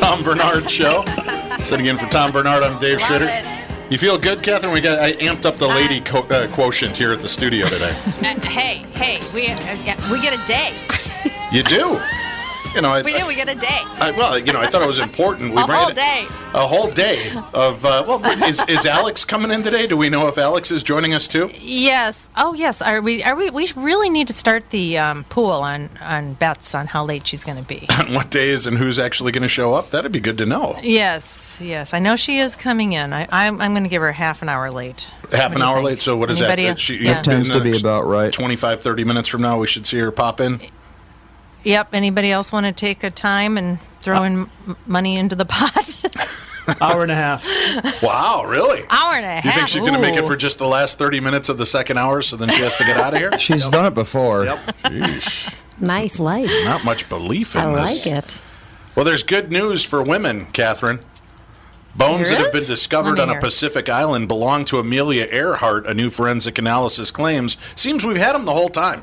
Tom Barnard Show. Sitting in for Tom Barnard, I'm Dave Schroeder. You feel good, Catherine? We got I amped up the lady co- uh, quotient here at the studio today. Uh, hey, hey, we uh, we get a day. You do. You know, I, We do. We get a day. I, well, you know, I thought it was important. We A ran whole it- day. A whole day of. Uh, well, is is Alex coming in today? Do we know if Alex is joining us too? Yes. Oh, yes. Are we? Are we? We really need to start the um, pool on on bets on how late she's going to be. On what days and who's actually going to show up? That'd be good to know. yes. Yes. I know she is coming in. I, I'm I'm going to give her half an hour late. Half What an hour think? late. So what is Anybody that? else? She, Yeah. Tends to be about right. 25, 30 minutes from now, we should see her pop in. Yep. Anybody else want to take a time and throw uh, in m- money into the pot? Hour and a half. Wow, really? hour and a half. You think she's going to make it Ooh. for just the last 30 minutes of the second hour so then she has to get out of here? She's done it before. Sheesh. Nice life. Not much belief in this. I this. like it. Well, there's good news for women, Catherine. Bones There that have is? been discovered Let me on a hear. Pacific island belong to Amelia Earhart, a new forensic analysis claims. Seems we've had them the whole time.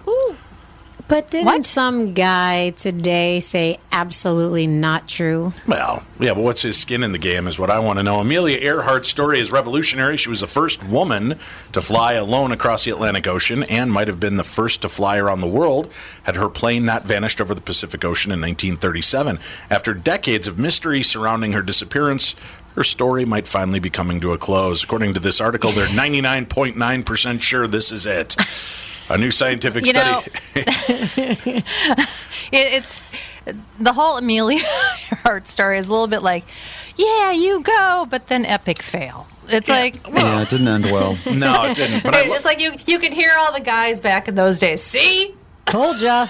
But didn't What? some guy today say absolutely not true? Well, yeah, but what's his skin in the game is what I want to know. Amelia Earhart's story is revolutionary. She was the first woman to fly alone across the Atlantic Ocean and might have been the first to fly around the world had her plane not vanished over the Pacific Ocean in 1937. After decades of mystery surrounding her disappearance, her story might finally be coming to a close. According to this article, they're 99.9% sure this is it. A new scientific You know- study. It, it's the whole Amelia Earhart story is a little bit like, yeah, you go, but then epic fail. It's like, Yeah, it didn't end well. no, it didn't. But I lo- it's like you you can hear all the guys back in those days. See, Told ya.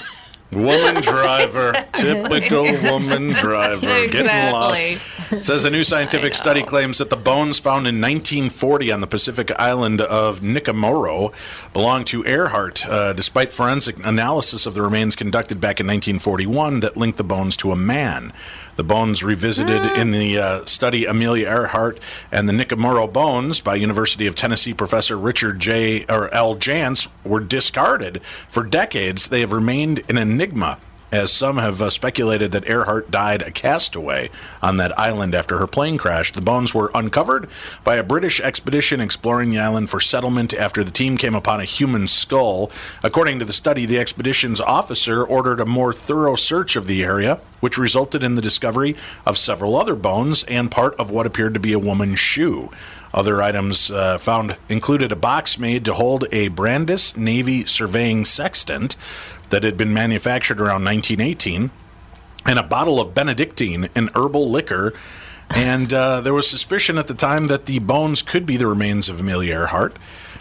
Woman driver, typical woman driver, getting lost. It says a new scientific study claims that the bones found in 1940 on the Pacific island of Nikumaroro belong to Earhart, uh, despite forensic analysis of the remains conducted back in 1941 that linked the bones to a man. The bones revisited in the uh, study Amelia Earhart and the Nikumaroro bones by University of Tennessee professor Richard J. or L. Jantz were discarded. For decades, they have remained an enigma as some have uh, speculated that Earhart died a castaway on that island after her plane crashed. The bones were uncovered by a British expedition exploring the island for settlement after the team came upon a human skull. According to the study, the expedition's officer ordered a more thorough search of the area, which resulted in the discovery of several other bones and part of what appeared to be a woman's shoe. Other items uh, found included a box made to hold a Brandis Navy surveying sextant that had been manufactured around 1918, and a bottle of Benedictine, an herbal liquor. And uh, there was suspicion at the time that the bones could be the remains of Amelia Earhart.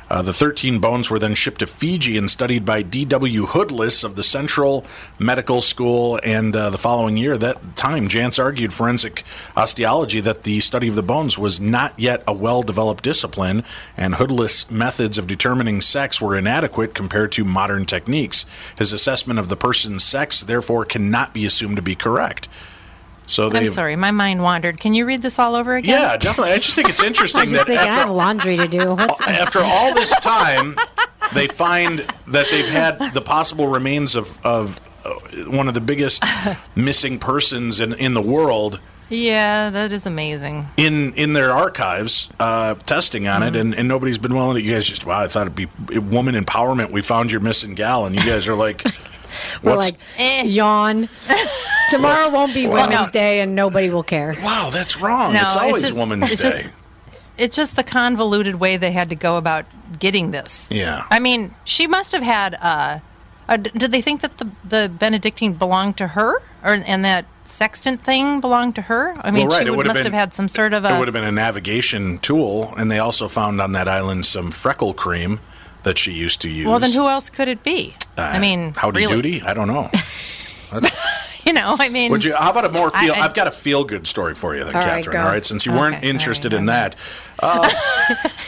Uh, the 13 bones were then shipped to Fiji and studied by D.W. Hoodless of the Central Medical School. And uh, the following year, that time, Jantz argued forensic osteology that the study of the bones was not yet a well developed discipline, and Hoodless' methods of determining sex were inadequate compared to modern techniques. His assessment of the person's sex, therefore, cannot be assumed to be correct. So they I'm sorry, my mind wandered. Can you read this all over again? Yeah, definitely. I just think it's I interesting just that think I have laundry to do. What's, after all this time, they find that they've had the possible remains of, of uh, one of the biggest missing persons in, in the world Yeah, that is amazing. in in their archives, uh, testing on Mm-hmm. it, and, and nobody's been willing to. You guys just wow, I thought it'd be woman empowerment. We found your missing gal, and you guys are like, we're what's- like, Eh. yawn. Tomorrow won't be Well, Women's. Day and nobody will care. wow, that's wrong. No, it's it's always just- Woman's it's Day. just- It's just the convoluted way they had to go about getting this. Yeah. I mean, she must have had. Uh, uh, d- did they think that the the Benedictine belonged to her, or and that sextant thing belonged to her? I mean, well, right. she it would, would must been, have had some sort of It would have been a navigation tool, and they also found on that island some freckle cream that she used to use. well, then who else could it be? Uh, I mean, howdy really, doody? I don't know. You know, I mean, Would you? How about a more feel? I- I, have got a feel good story for you, then, All right, Catherine. go. all right, since you weren't interested right, in that, uh,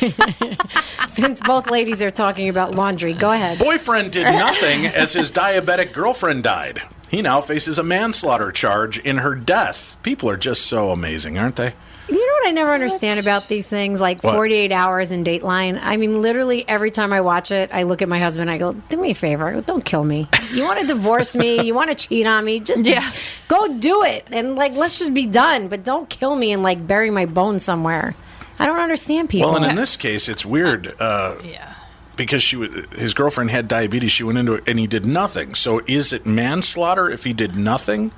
Since both ladies are talking about laundry, go ahead. boyfriend did nothing as his diabetic girlfriend died. He now faces a manslaughter charge in her death. People are just so amazing, aren't they? You know what I never understand about these things, like What? 48 hours in Dateline? I mean, literally every time I watch it, I look at my husband. I go, "Do me a favor, don't kill me. You want to divorce me? You want to cheat on me? Just Yeah. go do it, and like let's just be done. But don't kill me and like bury my bones somewhere. I don't understand people. Well, and in this case, it's weird. Uh, yeah. because she was, his girlfriend had diabetes. She went into it, and he did nothing. So, is it manslaughter if he did nothing?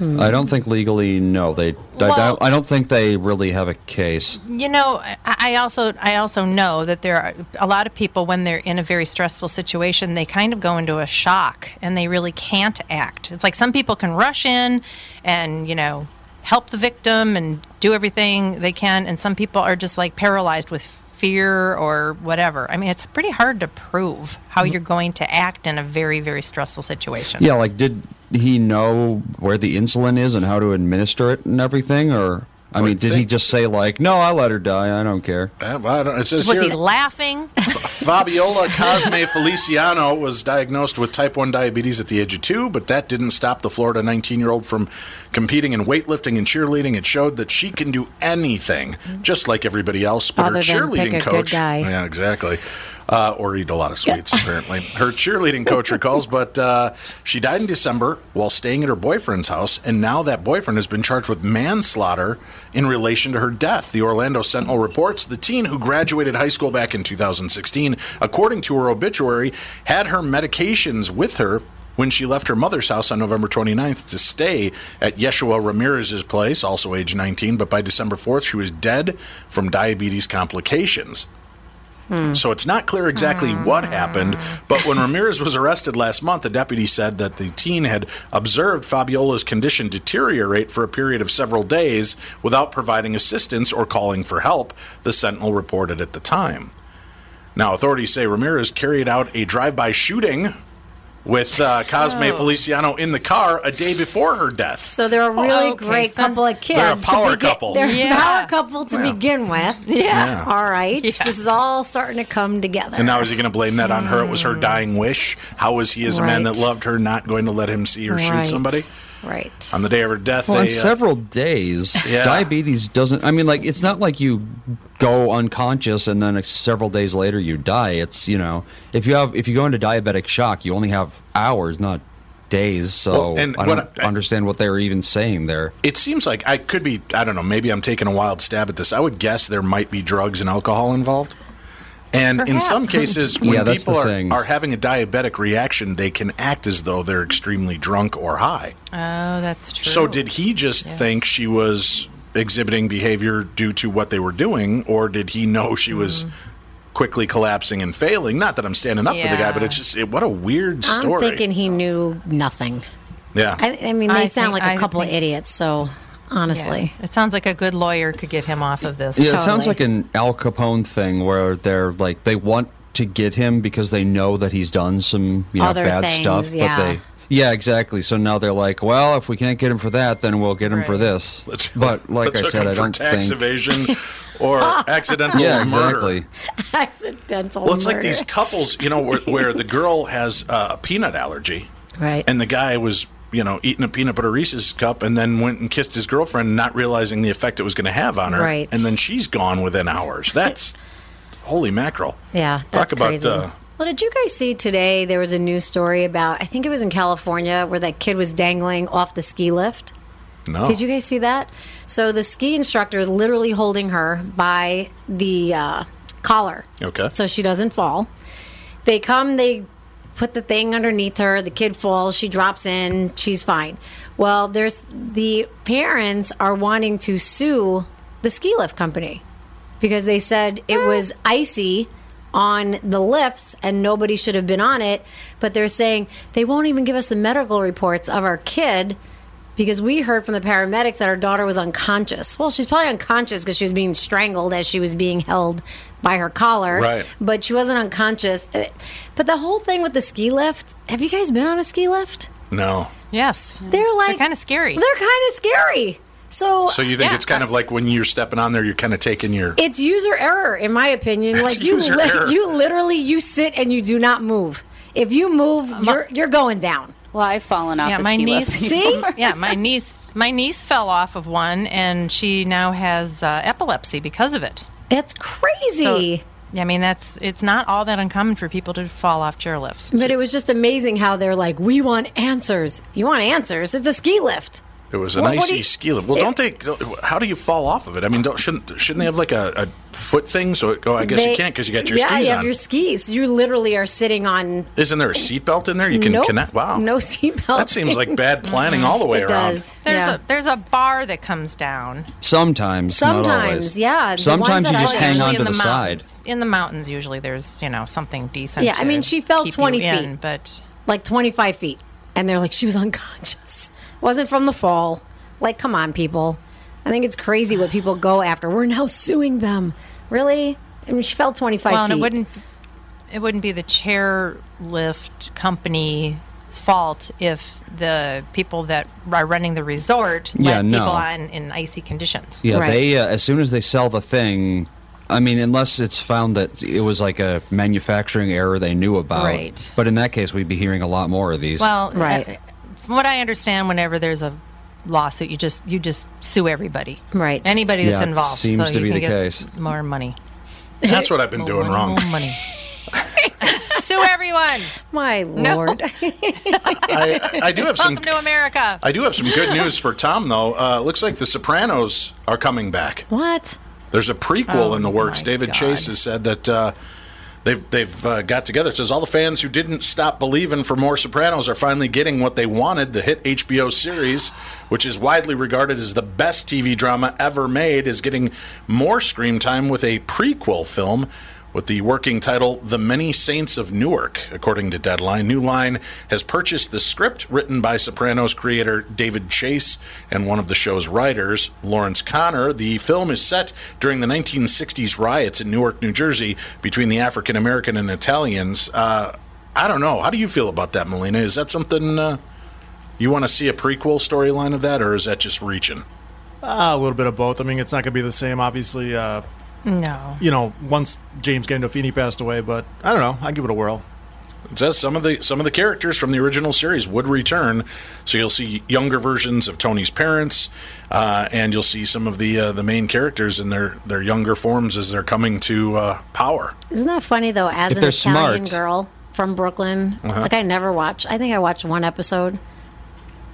Hmm. I don't think legally, no. They, I, don't, I don't think they really have a case. You know, I I also I also know that there are a lot of people when they're in a very stressful situation, they kind of go into a shock and they really can't act. It's like some people can rush in and you know help the victim and do everything they can, and some people are just like paralyzed with fear or whatever. I mean, it's pretty hard to prove how mm-hmm. you're going to act in a very very stressful situation. Yeah, like, did he know where the insulin is and how to administer it and everything? Or, I mean, did he just say, like, no, I let her die, I don't care? Uh, I don't, it says Was here, he laughing? Fabiola Cosme Feliciano was diagnosed with type 1 diabetes at the age of two, but that didn't stop the Florida 19 year old from competing in weightlifting and cheerleading. It showed that she can do anything, just like everybody else. But Other her than pick cheerleading a good coach. guy. Yeah, exactly. Uh, or eat a lot of sweets, apparently. Her cheerleading coach recalls, but uh, she died in December while staying at her boyfriend's house, and now that boyfriend has been charged with manslaughter in relation to her death. The Orlando Sentinel reports the teen who graduated high school back in 2016, according to her obituary, had her medications with her when she left her mother's house on November 29th to stay at Yeshua Ramirez's place, also age 19, but by December 4th, she was dead from diabetes complications. Hmm. So it's not clear exactly what ah. happened, but when Ramirez was arrested last month, a deputy said that the teen had observed Fabiola's condition deteriorate for a period of several days without providing assistance or calling for help, the Sentinel reported at the time. Now, authorities say Ramirez carried out a drive by shooting with uh, Cosme Oh. Feliciano in the car a day before her death. So they're a really okay, great so couple of kids. They're a power begin- couple. They're a power couple to begin with. Yeah. All right. Yes. This is all starting to come together. And now is he going to blame that on her? It was her dying wish. How was he, as a man that loved her, not going to let him see her shoot somebody Right. on the day of her death? Well, they, in uh, several days, Yeah. diabetes doesn't. I mean, like it's not like you go unconscious and then several days later you die. It's you know, if you have if you go into diabetic shock, you only have hours, not days. So Well, and I don't I- understand what they were even saying there. It seems like I could be. I don't know. Maybe I'm taking a wild stab at this. I would guess there might be drugs and alcohol involved. And in some cases, when Yeah, people are, are having a diabetic reaction, they can act as though they're extremely drunk or high. Oh, that's true. So, did he just Yes. think she was exhibiting behavior due to what they were doing, or did he know she was Mm. quickly collapsing and failing? Not that I'm standing up for the guy, but it's just it, what a weird story. I'm thinking he knew nothing. yeah, I, I mean, they I sound think- like a I couple think- of idiots. So, honestly, Yeah. It sounds like a good lawyer could get him off of this. Yeah, it sounds like an Al Capone thing where they're like they want to get him because they know that he's done some you know Other bad things, stuff, yeah. but they. Yeah, exactly. So now they're like, well, if we can't get him for that, then we'll get him for this. Let's- but like let's I said, I for don't tax think. evasion or accidental Yeah, murder. exactly. accidental. Well, it's like these couples, you know, where, where the girl has uh, a peanut allergy, Right. and the guy was, you know, eating a peanut butter Reese's cup, and then went and kissed his girlfriend, not realizing the effect it was going to have on her. Right. And then she's gone within hours. That's holy mackerel. Yeah, that's Talk about crazy. uh, well, did you guys see today? There was a news story about I think it was in California where that kid was dangling off the ski lift. no. Did you guys see that? So the ski instructor is literally holding her by the uh, collar, Okay. so she doesn't fall. They come, they put the thing underneath her. The kid falls. She drops in. She's fine. Well, there's the parents are wanting to sue the ski lift company because they said it was icy on the lifts and nobody should have been on it. But they're saying they won't even give us the medical reports of our kid because we heard from the paramedics that our daughter was unconscious. Well, she's probably unconscious because she was being strangled as she was being held by her collar. Right. But she wasn't unconscious. Uh, But the whole thing with the ski lift have you guys been on a ski lift? no. Yes. They're like they're kind of scary. They're kind of scary. So, So you think Yeah. it's kind of like when you're stepping on there, you're kind of taking your. it's user error, in my opinion. It's like you, user li- error. you literally you sit and you do not move. If you move, you're you're going down. Well, I've fallen off yeah, a my ski niece. lift. See? yeah, my niece. My niece fell off of one, and she now has uh, epilepsy because of it. It's crazy. Yeah, I mean that's it's not all that uncommon for people to fall off chairlifts. but it was just amazing how they're like, we want answers. You want answers? It's a ski lift. It was an What- what icy you- ski lift. Well, don't they? How do you fall off of it? I mean, don't, shouldn't shouldn't they have like a, a foot thing? So it, oh, I guess you can't because you got your yeah, skis you have on. your skis. You literally are sitting on. Isn't there a seatbelt in there? You can Nope, connect. Wow, no seatbelt. That seems like bad planning all the way It around. does. There's yeah. a there's a bar that comes down. Sometimes, not Sometimes, always. yeah, Sometimes you just hang on to in the, side. mountains. In the mountains, usually there's you know something decent. Yeah, I mean, she fell 20 you in, feet. but like 25 feet. And they're like, she was unconscious. Wasn't from the fall. Like, come on, people. I think it's crazy what people go after. We're now suing them. Really? I mean, she fell 25 well, feet. and it wouldn't it wouldn't be the chairlift company's fault if the people that are running the resort Yeah, let no. people on in icy conditions. Yeah, Right. they uh, as soon as they sell the thing, I mean, unless it's found that it was like a manufacturing error they knew about. Right. But in that case, we'd be hearing a lot more of these. Well, Right. From what I understand, whenever there's a lawsuit, you just you just sue everybody, Right. Anybody that's Yeah, involved. seems so to you be can the get case. More money. That's what I've been More doing money, wrong. More money. sue everyone. My lord. I, I do have some. Welcome to America. I do have some good news for Tom, though. Uh, looks like The Sopranos are coming back. what? There's a prequel Oh, in the works. David God. Chase has said that uh, they've they've uh, got together. It says all the fans who didn't stop believing for more Sopranos are finally getting what they wanted. The hit HBO series, which is widely regarded as the best TV drama ever made, is getting more screen time with a prequel film. With the working title The Many Saints of Newark. According to Deadline, New Line has purchased the script written by Sopranos creator David Chase and one of the show's writers, Lawrence Konner. The film is set during the 1960s riots in Newark, New Jersey, between the African American and Italians. Uh, I don't know. How do you feel about that, Melina? Is that something uh, you want to see a prequel storyline of that, or is that just reaching? Uh, a little bit of both. I mean, it's not going to be the same, obviously. Uh, No. you know, once James Gandolfini passed away, but I don't know. I give it a whirl. It says some of the some of the characters from the original series would return, so you'll see younger versions of Tony's parents, uh, and you'll see some of the uh, the main characters in their their younger forms as they're coming to uh, power. Isn't that funny though? As If an Italian smart. girl from Brooklyn, Uh-huh. like I never watched. I think I watched one episode.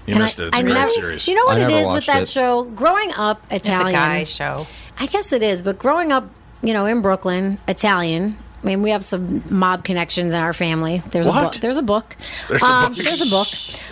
You And missed I, it. It's a I great never, series. You know what I it never is with that it. show? Growing up Italian, It's a guy show. I guess it is, but growing up, you know, in Brooklyn, Italian. I mean, we have some mob connections in our family. There's a book. There's a book. There's a um, book. There's a book.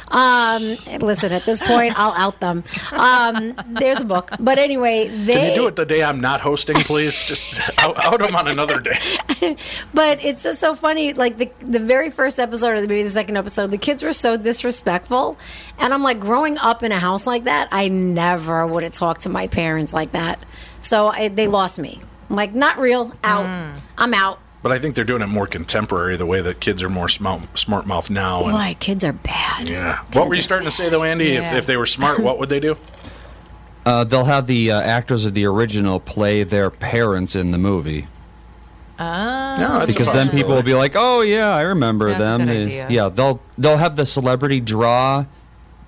Um, listen, at this point, I'll out them. Um, there's a book. But anyway, they. Can you do it the day I'm not hosting, please? Just out, out them on another day. But it's just so funny. Like the the very first episode, or maybe the second episode, the kids were so disrespectful, and I'm like, growing up in a house like that, I never would have talked to my parents like that. So I, they lost me. I'm like, not real. Out. I'm out. But I think they're doing it more contemporary, the way that kids are more smart, smart mouth now. And, Boy, kids are bad. yeah. What were you starting to say though, Andy? If, Yeah. if they were smart, what would they do? Uh, they'll have the uh, actors of the original play their parents in the movie No, that's a because then people will be like, "Oh yeah, I remember That's a them." good They- idea. Yeah, they'll they'll have the celebrity draw,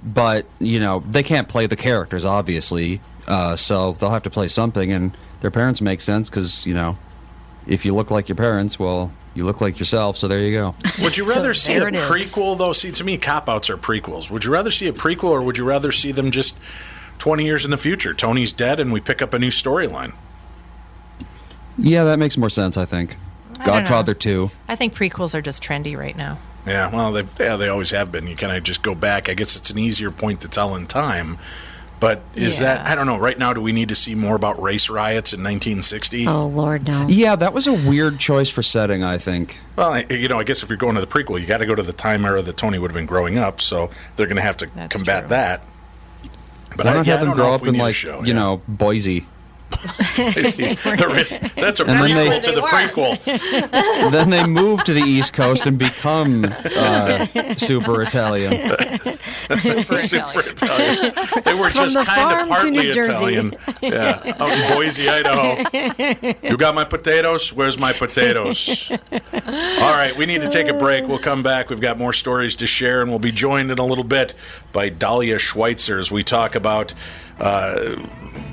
but you know they can't play the characters obviously, uh, so they'll have to play something, and their parents make sense because you know if you look like your parents, well, you look like yourself. So there you go. Would you rather see a there it is. prequel, though? See, to me, cop outs are prequels. Would you rather see a prequel, or would you rather see them just twenty years in the future? Tony's dead, and we pick up a new storyline. yeah, that makes more sense. I think. don't. Godfather two. I think prequels are just trendy right now. Yeah, well, they've, yeah, they always have been. You kind of just go back. I guess it's an easier point to tell in time. But is that I don't know. Right now, do we need to see more about race riots in 1960? Oh Lord, no. Yeah, that was a weird choice for setting. I think. Well, I, you know, I guess if you're going to the prequel, you got to go to the time era that Tony would have been growing up. So they're going to have to That's combat true. that. But Why I, not yeah, have I them grow up in like show, you yeah. know Boise? The- that's a And prequel they- to the prequel. then they move to the East Coast and become uh, super Italian. Super Super Italian. Italian. They were From just the kind farm of to partly New Jersey. Italian. Yeah, out in Boise, Idaho. You got my potatoes? Where's my potatoes? All right, we need to take a break. We'll come back. We've got more stories to share, and we'll be joined in a little bit by Dahlia Schweitzer as we talk about uh,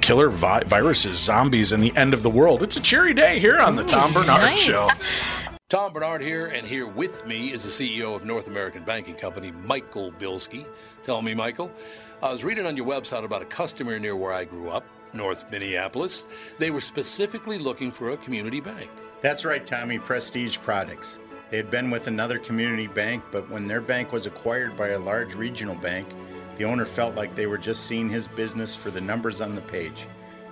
killer vi- viruses, zombies, and the end of the world. It's a cheery day here on the Tom Barnard nice. Show. Tom Barnard here, and here with me is the CEO of North American Banking Company, Michael Bilski. Tell me, Michael, I was reading on your website about a customer near where I grew up, North Minneapolis. They were specifically looking for a community bank. That's right, Tommy. Prestige Products. They had been with another community bank, but when their bank was acquired by a large regional bank, the owner felt like they were just seeing his business for the numbers on the page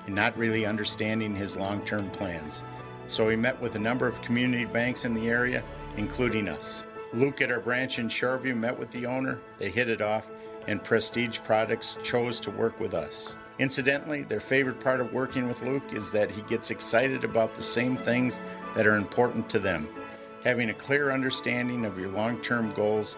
and not really understanding his long term plans. So he met with a number of community banks in the area, including us. Luke at our branch in Shoreview met with the owner, they hit it off, and Prestige Products chose to work with us. Incidentally, their favorite part of working with Luke is that he gets excited about the same things that are important to them. Having a clear understanding of your long term goals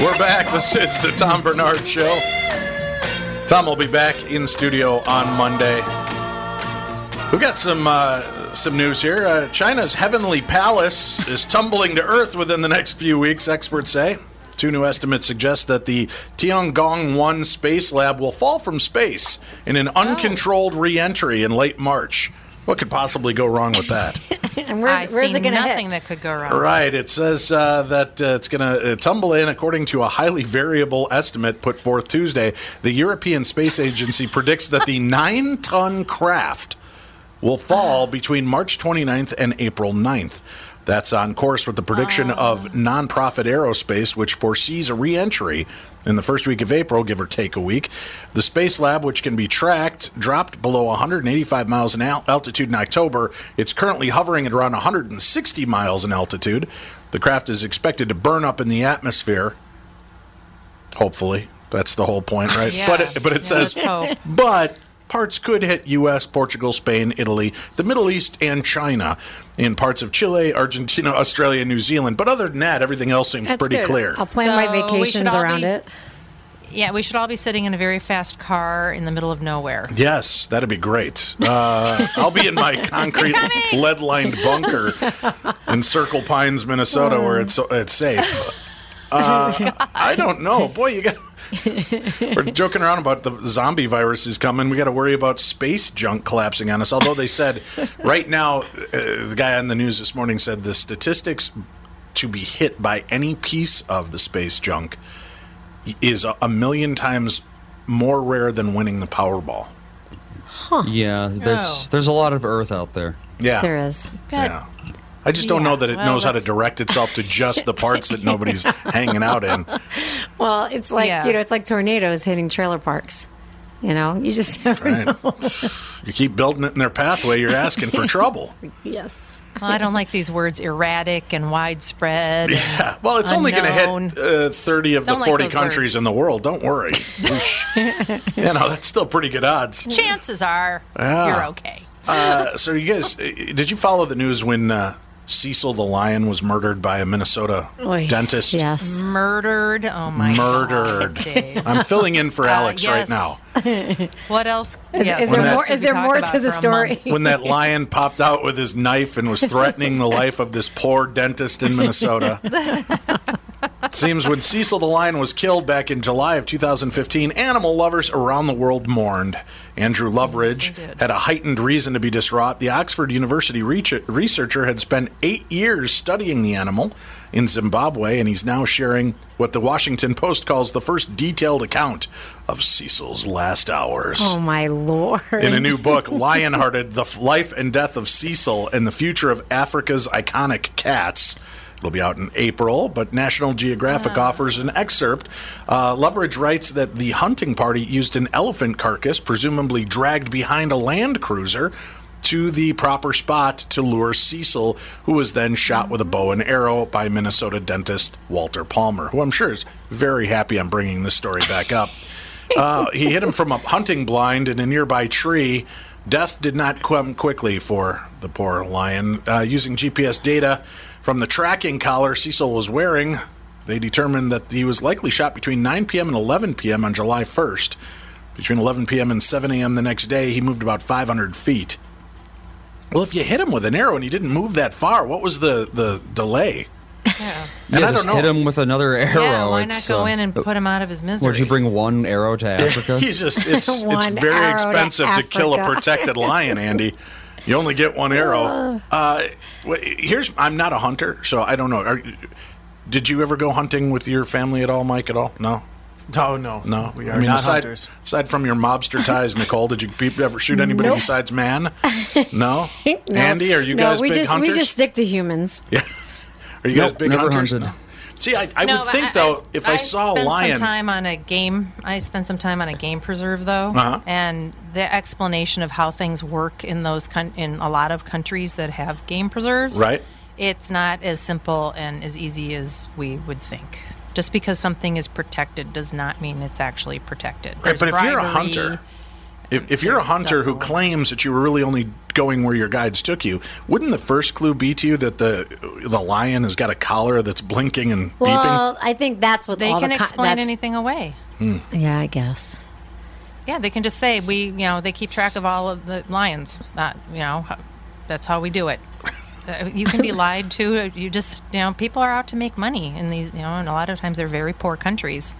We're back. This is the Tom Barnard Show. Tom will be back in studio on Monday. We've got some uh, some news here. Uh, China's heavenly palace is tumbling to earth within the next few weeks. Experts say. Two new estimates suggest that the Tiangong 1 space lab will fall from space in an uncontrolled re-entry in late March. What could possibly go wrong with that? And where's, I where's see it going to nothing hit? that could go wrong. Right. It says uh, that uh, it's going to uh, tumble in according to a highly variable estimate put forth Tuesday. The European Space Agency predicts that the nine ton craft will fall between March 29th and April 9th. That's on course with the prediction of nonprofit aerospace, which foresees a re entry in the first week of April, give or take a week. The Space Lab, which can be tracked, dropped below 185 miles in al- altitude in October. It's currently hovering at around 160 miles in altitude. The craft is expected to burn up in the atmosphere. Hopefully. That's the whole point, right? Yeah. But it, but it Yeah, says, but parts could hit U.S., Portugal, Spain, Italy, the Middle East, and China. In parts of Chile, Argentina, Australia, New Zealand. But other than that, everything else seems That's pretty good. clear. I'll plan my So we should vacations around be- it. Yeah, we should all be sitting in a very fast car in the middle of nowhere. Yes, that'd be great. Uh, I'll be in my concrete lead-lined bunker in Circle Pines, Minnesota, where it's it's safe. Uh, I don't know, boy. You got. We're joking around about the zombie virus is coming. We got to worry about space junk collapsing on us. Although they said right now, uh, the guy on the news this morning said the statistics to be hit by any piece of the space junk is a, a million times more rare than winning the Powerball. Huh. Yeah, there's Oh. there's a lot of Earth out there. Yeah. There is. Yeah. I just don't know that it well, knows how to direct itself to just the parts that nobody's hanging out in. Well, it's like Yeah. you know, it's like tornadoes hitting trailer parks. You know, you just never Right. know. You keep building it in their pathway, you're asking for trouble. yes. Well, I don't like these words erratic and widespread. Yeah. Well, it's only going to hit uh, 30 of the Don't like 40 those countries words. in the world. Don't worry. You know, that's still pretty good odds. Chances are Yeah. you're okay. Uh, so, you guys, uh, did you follow the news when uh, Cecil the lion was murdered by a Minnesota Oy. dentist? Yes. Murdered. Oh my Murdered. God, Dave. I'm filling in for Uh, Alex right now. What else? Is, yes, is there that- more? Is there more to the story? when that lion popped out with his knife and was threatening the life of this poor dentist in Minnesota. It seems when Cecil the lion was killed back in July of 2015, animal lovers around the world mourned. Andrew Loveridge they did. had a heightened reason to be distraught. The Oxford University reach- researcher had spent eight years studying the animal in Zimbabwe, and he's now sharing what the Washington Post calls the first detailed account of Cecil's last hours. Oh my lord! In a new book, Lionhearted The Life and Death of Cecil and the Future of Africa's Iconic Cats. It'll be out in April, but National Geographic offers an excerpt. Uh, Loveridge writes that the hunting party used an elephant carcass, presumably dragged behind a land cruiser, to the proper spot to lure Cecil, who was then shot with a bow and arrow by Minnesota dentist Walter Palmer, who I'm sure is very happy I'm bringing this story back up. Uh, he hit him from a hunting blind in a nearby tree. Death did not come quickly for the poor lion. Uh, using GPS data from the tracking collar Cecil was wearing, they determined that he was likely shot between 9 p.m. and 11 p.m. on July 1st. Between 11 p.m. and 7 a.m. the next day, he moved about 500 feet. Well, if you hit him with an arrow and he didn't move that far, what was the, the delay? Yeah. And yeah, I don't know. hit him with another arrow. Yeah, why not It's, go uh, in and put him out of his misery? Would you bring one arrow to Africa? He's just it's it's very arrow to expensive to, kill a protected lion, Andy. You only get one arrow. Uh, here's I'm not a hunter, so I don't know. Are, did you ever go hunting with your family at all, Mike? At all? No. Oh no, No, we are I mean, not aside, hunters. aside from your mobster ties, Nicole, did you peop- ever shoot anybody Nope. besides man? No? No. Andy, are you no, guys we big just, hunters? We just stick to humans. Yeah. Are you guys Nope, big never hunters? hunted. No. See, I, I No, would but think though, if I, saw a lion, some time on a game. I spent some time on a game preserve though, Uh-huh. and the explanation of how things work in those coun- in a lot of countries that have game preserves, Right. It's not as simple and as easy as we would think. Just because something is protected does not mean it's actually protected. right? There's But if you're a hunter, if, if you're a hunter who claims that you were really only going where your guides took you, wouldn't the first clue be to you that the the lion has got a collar that's blinking and beeping? Well, I think that's what they all can the co- explain anything away. Yeah, I guess. Yeah, they can just say we, you know, they keep track of all of the lions. Uh, you know, that's how we do it. Uh, you can be lied to. You just, you know, people are out to make money in these, you know, and a lot of times they're very poor countries.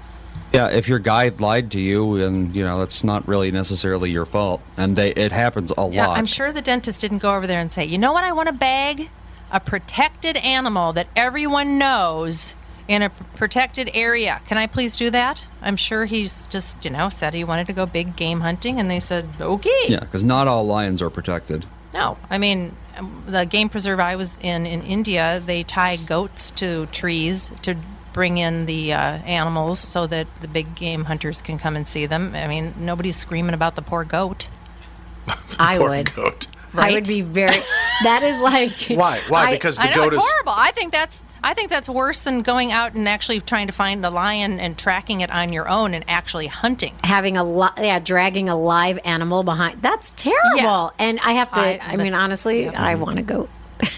Yeah, if your guide lied to you, and you know that's not really necessarily your fault, and they it happens a Yeah, lot. I'm sure the dentist didn't go over there and say, you know what, I want to bag a protected animal that everyone knows in a protected area. Can I please do that? I'm sure he's just, you know, said he wanted to go big game hunting, and they said, okay. Yeah, because not all lions are protected. No, I mean the game preserve I was in in India. They tie goats to trees to bring in the uh, animals so that the big game hunters can come and see them. I mean, nobody's screaming about the poor goat. I Poor would. goat. I would be very. That is like. Why? Why? I- because the I know goat it's is. horrible. I think that's I think that's worse than going out and actually trying to find a lion and tracking it on your own and actually hunting. having a li- yeah dragging a live animal behind that's terrible Yeah. and i have to i, I- mean honestly i want a goat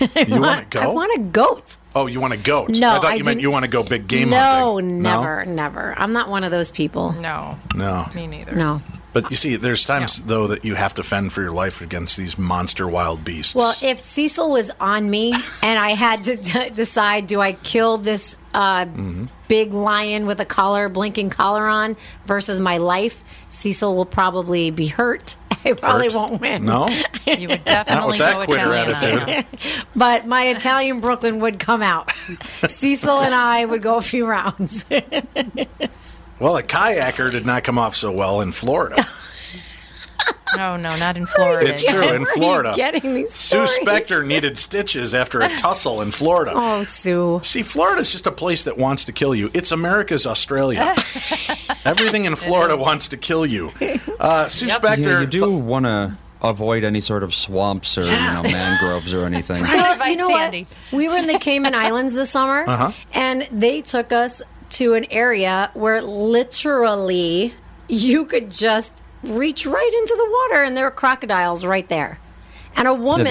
You want to go? i want a goat oh, you want a goat? No, I thought I you meant you want to go big game no hunting. never never i'm not one of those people No, No. me neither. no But you see, there's times though that you have to fend for your life against these monster wild beasts. well if cecil was on me and i had to d- decide do i kill this uh, Mm-hmm. big lion with a collar blinking collar on versus my life cecil will probably be hurt i probably Hurt? won't win no, You would definitely that go quitter Italian attitude. but my Italian Brooklyn would come out. Cecil and I would go a few rounds. Well, a kayaker did not come off so well in Florida. No, no, not in Florida. It's true Where in are you Florida. getting these Sue stories? Spector needed stitches after a tussle in Florida. oh, Sue. See, Florida's just a place that wants to kill you. It's America's Australia. Everything in Florida wants to kill you. Uh, Sue Yep. Spector. Yeah, you do want to avoid any sort of swamps or you know mangroves or anything. Well, Invite you know what? We were in the Cayman Islands this summer, Uh-huh. and they took us to an area where literally you could just reach right into the water, and there were crocodiles right there. And a woman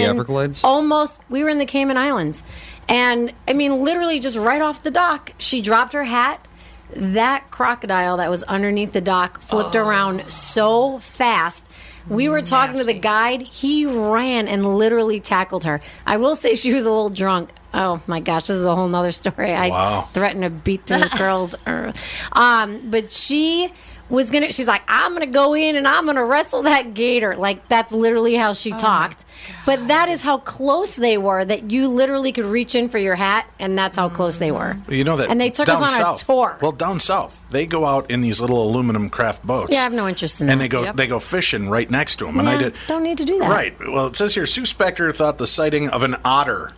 almost. We were in the Cayman Islands, and I mean, literally, just right off the dock, she dropped her hat. That crocodile that was underneath the dock flipped around so fast. We were talking to the guide. He ran and literally tackled her. I will say she was a little drunk. Oh my gosh, this is a whole nother story. I Wow. threatened to beat the girls. Er. Um, but she was gonna. She's like, I'm gonna go in and I'm gonna wrestle that gator. Like that's literally how she oh talked. But that is how close they were. That you literally could reach in for your hat, and that's how close they were. You know that And they took us on south, a tour. Well, down south, they go out in these little aluminum craft boats. yeah, I have no interest in and that. And they go Yep. they go fishing right next to them. And I did don't need to do that. Right. Well, it says here Sue Spector thought the sighting of an otter.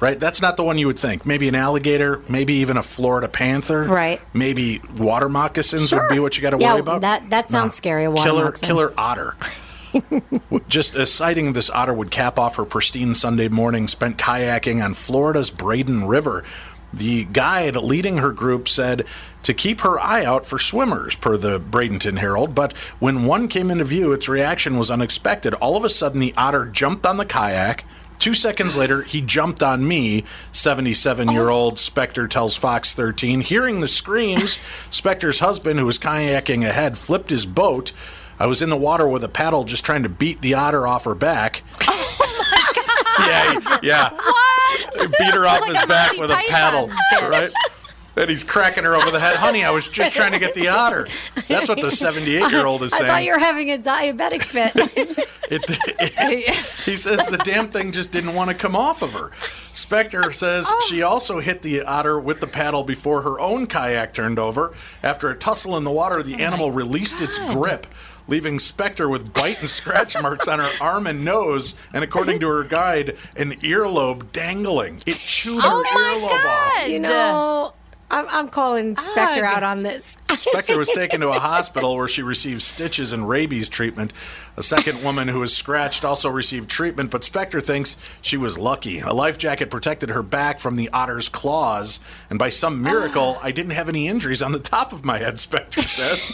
Right, that's not the one you would think. Maybe an alligator, maybe even a Florida panther. Right. Maybe water moccasins Sure. would be what you got to Yeah, worry about. that- that sounds scary, killer, moccasin. killer otter. Just a sighting of this otter would cap off her pristine Sunday morning spent kayaking on Florida's Braden River. The guide leading her group said to keep her eye out for swimmers, per the Bradenton Herald. But when one came into view, its reaction was unexpected. All of a sudden, the otter jumped on the kayak. Two seconds later, he jumped on me, 77 year old Spector tells Fox 13. Hearing the screams, Spector's husband, who was kayaking ahead, flipped his boat. I was in the water with a paddle just trying to beat the otter off her back. Oh my God. yeah, yeah. What? Beat her off like his back Monty with a paddle, bit. right? And he's cracking her over the head. Honey, I was just trying to get the otter. That's what the 78 year old is saying. I thought you were having a diabetic fit. It, it- he says the damn thing just didn't want to come off of her. Spector says Oh. she also hit the otter with the paddle before her own kayak turned over. After a tussle in the water, Oh the animal released its grip, leaving Spector with bite and scratch marks on her arm and nose, and according to her guide, an earlobe dangling. It chewed her Oh my earlobe off. God. you know, I'm, I'm calling Spector Ugh. out on this. Spector was taken to a hospital where she received stitches and rabies treatment. A second woman who was scratched also received treatment, but Spector thinks she was lucky. A life jacket protected her back from the otter's claws, and by some miracle, ah. I didn't have any injuries on the top of my head, Spector says.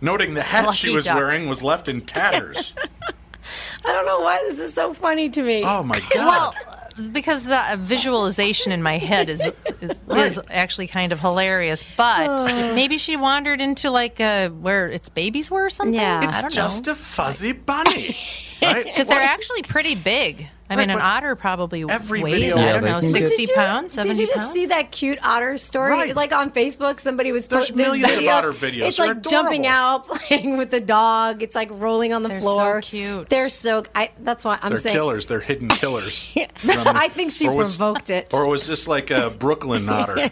Noting the hat she was duck. wearing was left in tatters. I don't know why this is so funny to me. Oh my Well, God. Because the visualization in my head is is, is actually kind of hilarious. But maybe she wandered into like uh, where its babies were or something. Yeah. I it's don't just know. a fuzzy bunny. Right? Because they're actually pretty big. I Right, mean, an otter probably every weighs, video- I don't they know, can get- 60 Did you- pounds, 70 Did you just pounds? see that cute otter story? Right. Like on Facebook, somebody was There's put, millions of otter videos. It's They're like jumping out, playing with the dog. It's like rolling on the floor. They're so cute. They're so. I, that's why I'm They're saying. killers. They're hidden killers. I think she was- provoked it. Or was this like a Brooklyn otter?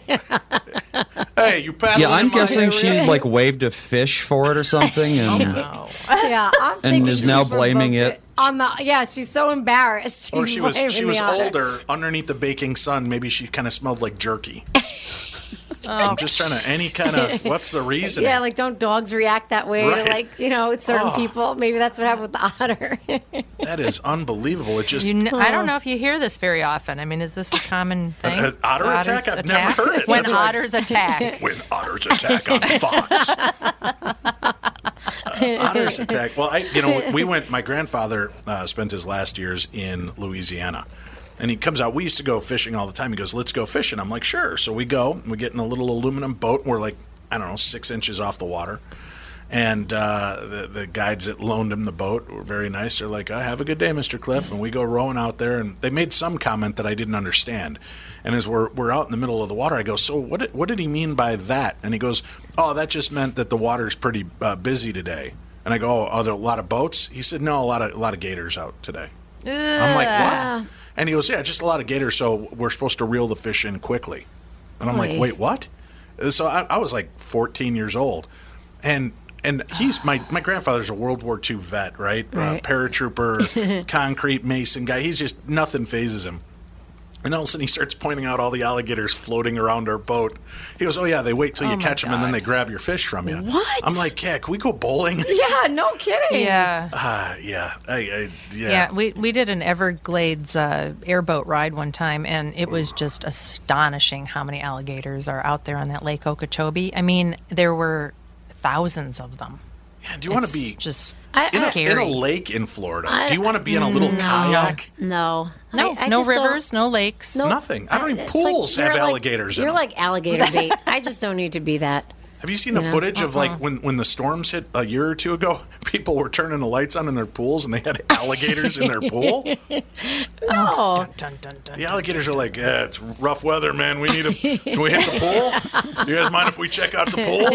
hey, you paddling Yeah, I'm guessing she area? like waved a fish for it or something, and yeah, I'm thinking is now provoked blaming it. On the. Yeah, she's so embarrassed. She's Or she was she was otter. older, underneath the baking sun. Maybe she kind of smelled like jerky. I'm just trying to any kind of what's the reason? Oh. Yeah, like don't dogs react that way Right. to like you know certain Oh. people? Maybe that's what happened with the otter. that is unbelievable. It just You kn- I don't know if you hear this very often. I mean, is this a common thing? an otter Otters attack? I've never heard it. When That's why- otters attack. when otters attack on Fox. otters attack. Well, I you know we went. My grandfather uh, spent his last years in Louisiana. And he comes out. We used to go fishing all the time. He goes, "Let's go fishing." I'm like, "Sure." So we go. We get in a little aluminum boat. And We're like, I don't know, six inches off the water. And uh, the the guides that loaned him the boat were very nice. They're like, oh, "Have a good day, Mister Cliff." And we go rowing out there, and they made some comment that I didn't understand. And as we're we're out in the middle of the water, I go, "So what? Did, what did he mean by that?" And he goes, "Oh, that just meant that the water's pretty uh, busy today." And I go, "Oh, are there a lot of boats?" He said, "No, a lot of a lot of gators out today." I'm like, "What?" And he goes, "Yeah, just a lot of gators. So we're supposed to reel the fish in quickly." And I'm like, "Wait, what?" So I, I was like 14 years old, and and he's my my grandfather's a World War II vet, right? Uh, paratrooper, concrete mason guy. He's just nothing fazes him. And all of a sudden, he starts pointing out all the alligators floating around our boat. He goes, "Oh yeah, they wait till you my catch them, and then they grab your fish from you." What? I'm like, "Yeah, can we go bowling?" yeah, no kidding. Yeah. Ah, yeah, I, I, yeah. Yeah, we, we did an Everglades uh, airboat ride one time, and it was just astonishing how many alligators are out there on that Lake Okeechobee. I mean, there were thousands of them. Yeah, do you want to be just I- in a, in a lake in Florida? I- do you want to be in a little kayak? No, no, I- I no rivers, no lakes. No, Nothing. I don't even- it's pools you're have like- alligators in You're them. like alligator bait. I just don't need to be that. Have you seen the Yeah. footage of like uh-uh. when, when the storms hit a year or two ago? People were turning the lights on in their pools and they had alligators in their pool. Oh, Dun, dun, dun. The alligators are like, yeah, it's rough weather, man. We need them. Can we hit the pool? Do you guys mind if we check out the pool?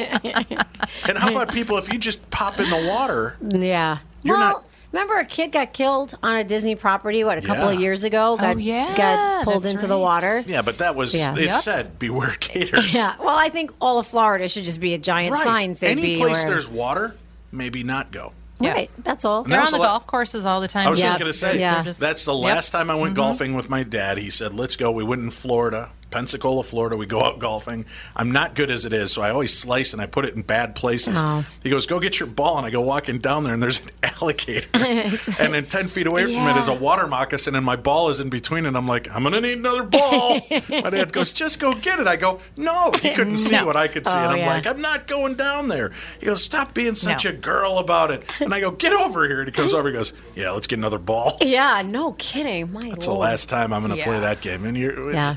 And how about people if you just pop in the water? yeah. You're well, not- remember a kid got killed on a Disney property? What a couple of years ago? Oh, got, Oh, yeah, got pulled that's into the water. Yeah, but that was Yeah. it Yep. said beware gators. Yeah. Well, I think all of Florida should just be a giant Right. sign saying Any be place aware. there's water, maybe not go. Yeah. Right. That's all. And They're that on the a lot- golf courses all the time. I was just going to say, Yeah. just- that's the Yep. last time I went mm-hmm. golfing with my dad. He said, let's go. We went in Florida, Pensacola, Florida. We go out golfing. I'm not good as it is, so I always slice and I put it in bad places. Oh. He goes, go get your ball. And I go walking down there, and there's an alligator. and then 10 feet away from it is a water moccasin, and my ball is in between. And I'm like, I'm going to need another ball. my dad goes, just go get it. I go, no. He couldn't see what I could see. and Oh, I'm yeah. like, I'm not going down there. He goes, stop being such No. a girl about it. And I go, get over here. And he comes over. He goes, yeah, let's get another ball. Yeah. No kidding. My That's the last time I'm going to play that game. And you're, Yeah.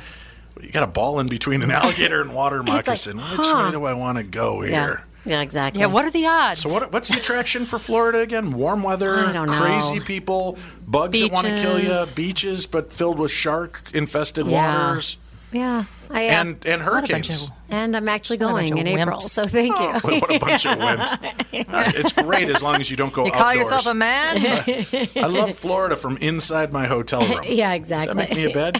You got a ball in between an alligator and water moccasin. Which huh. way do I want to go here? Yeah. Exactly. Yeah, what are the odds? So what, what's the attraction for Florida again? Warm weather, I don't know. crazy people, bugs that want to kill you, Beaches. beaches but filled with shark infested Yeah. waters. Yeah. I am. and and What a bunch hurricanes. of- and I'm actually What a bunch going in of April. So thank you. What, what a bunch of wimps! Uh, it's great as long as you don't go You call outdoors. yourself a man? I love Florida from inside my hotel room. yeah, exactly. Does that exactly. make me a bad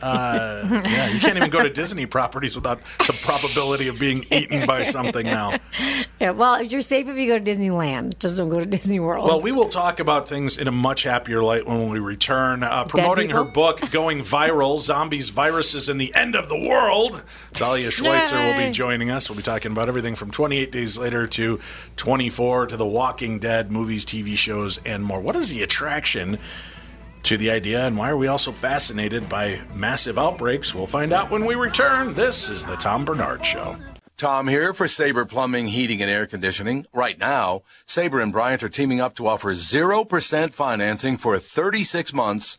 guy? Uh, yeah, you can't even go to Disney properties without the probability of being eaten by something now. Yeah, well, you're safe if you go to Disneyland. Just don't go to Disney World. Well, we will talk about things in a much happier light when we return. Uh, promoting her book, Going Viral Zombies, Viruses, and the End of the World. Dahlia Schweitzer will be joining us. We'll be talking about everything from 28 Days Later to 24 to The Walking Dead, movies, TV shows, and more. What is the attraction to the idea, and why are we also fascinated by massive outbreaks? We'll find out when we return. This is The Tom Barnard Show. Tom here for Sabre Plumbing, Heating, and Air Conditioning. Right now, Sabre and Bryant are teaming up to offer 0% financing for 36 months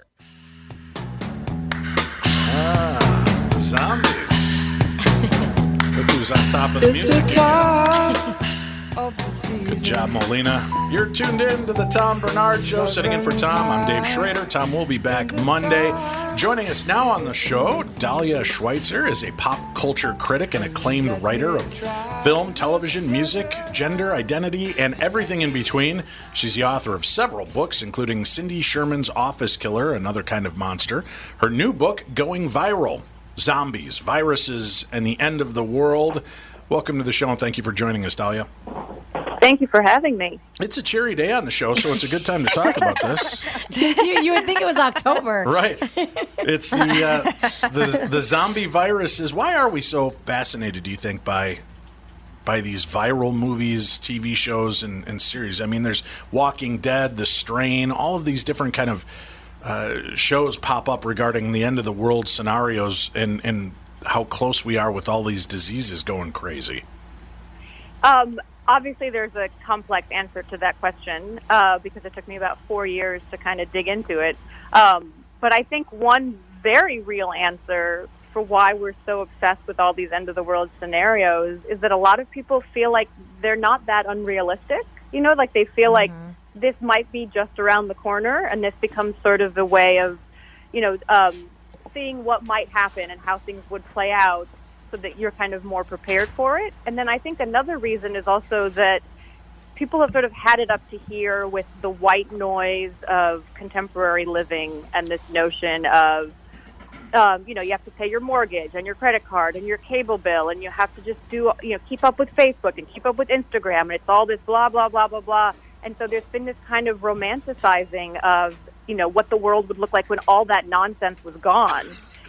Ah, zombies. Look who's on top of the music. Good job, Molina. You're tuned in to the Tom Barnard Show. Sitting in for Tom, I'm Dave Schrader. Tom will be back Monday. Joining us now on the show, Dahlia Schweitzer is a pop culture critic and acclaimed writer of film, television, music, gender, identity, and everything in between. She's the author of several books, including Cindy Sherman's Office Killer, Another Kind of Monster. Her new book, Going Viral Zombies, Viruses, and the End of the World. Welcome to the show, and thank you for joining us, Dahlia. Thank you for having me. It's a cheery day on the show, so it's a good time to talk about this. you, you would think it was October. Right. It's the, uh, the the zombie viruses. Why are we so fascinated? Do you think by by these viral movies, TV shows, and, and series? I mean, there's Walking Dead, The Strain, all of these different kind of uh, shows pop up regarding the end of the world scenarios and and how close we are with all these diseases going crazy. Um, obviously, there's a complex answer to that question uh, because it took me about four years to kind of dig into it. Um, but I think one very real answer for why we're so obsessed with all these end of the world scenarios is that a lot of people feel like they're not that unrealistic. You know, like they feel like this might be just around the corner, and this becomes sort of the way of, you know, um, seeing what might happen and how things would play out so that you're kind of more prepared for it. And then I think another reason is also that people have sort of had it up to here with the white noise of contemporary living and this notion of, um, you know, you have to pay your mortgage and your credit card and your cable bill, and you have to just do, you know, keep up with Facebook and keep up with Instagram, and it's all this blah blah blah blah blah. And so there's been this kind of romanticizing of, you know, what the world would look like when all that nonsense was gone,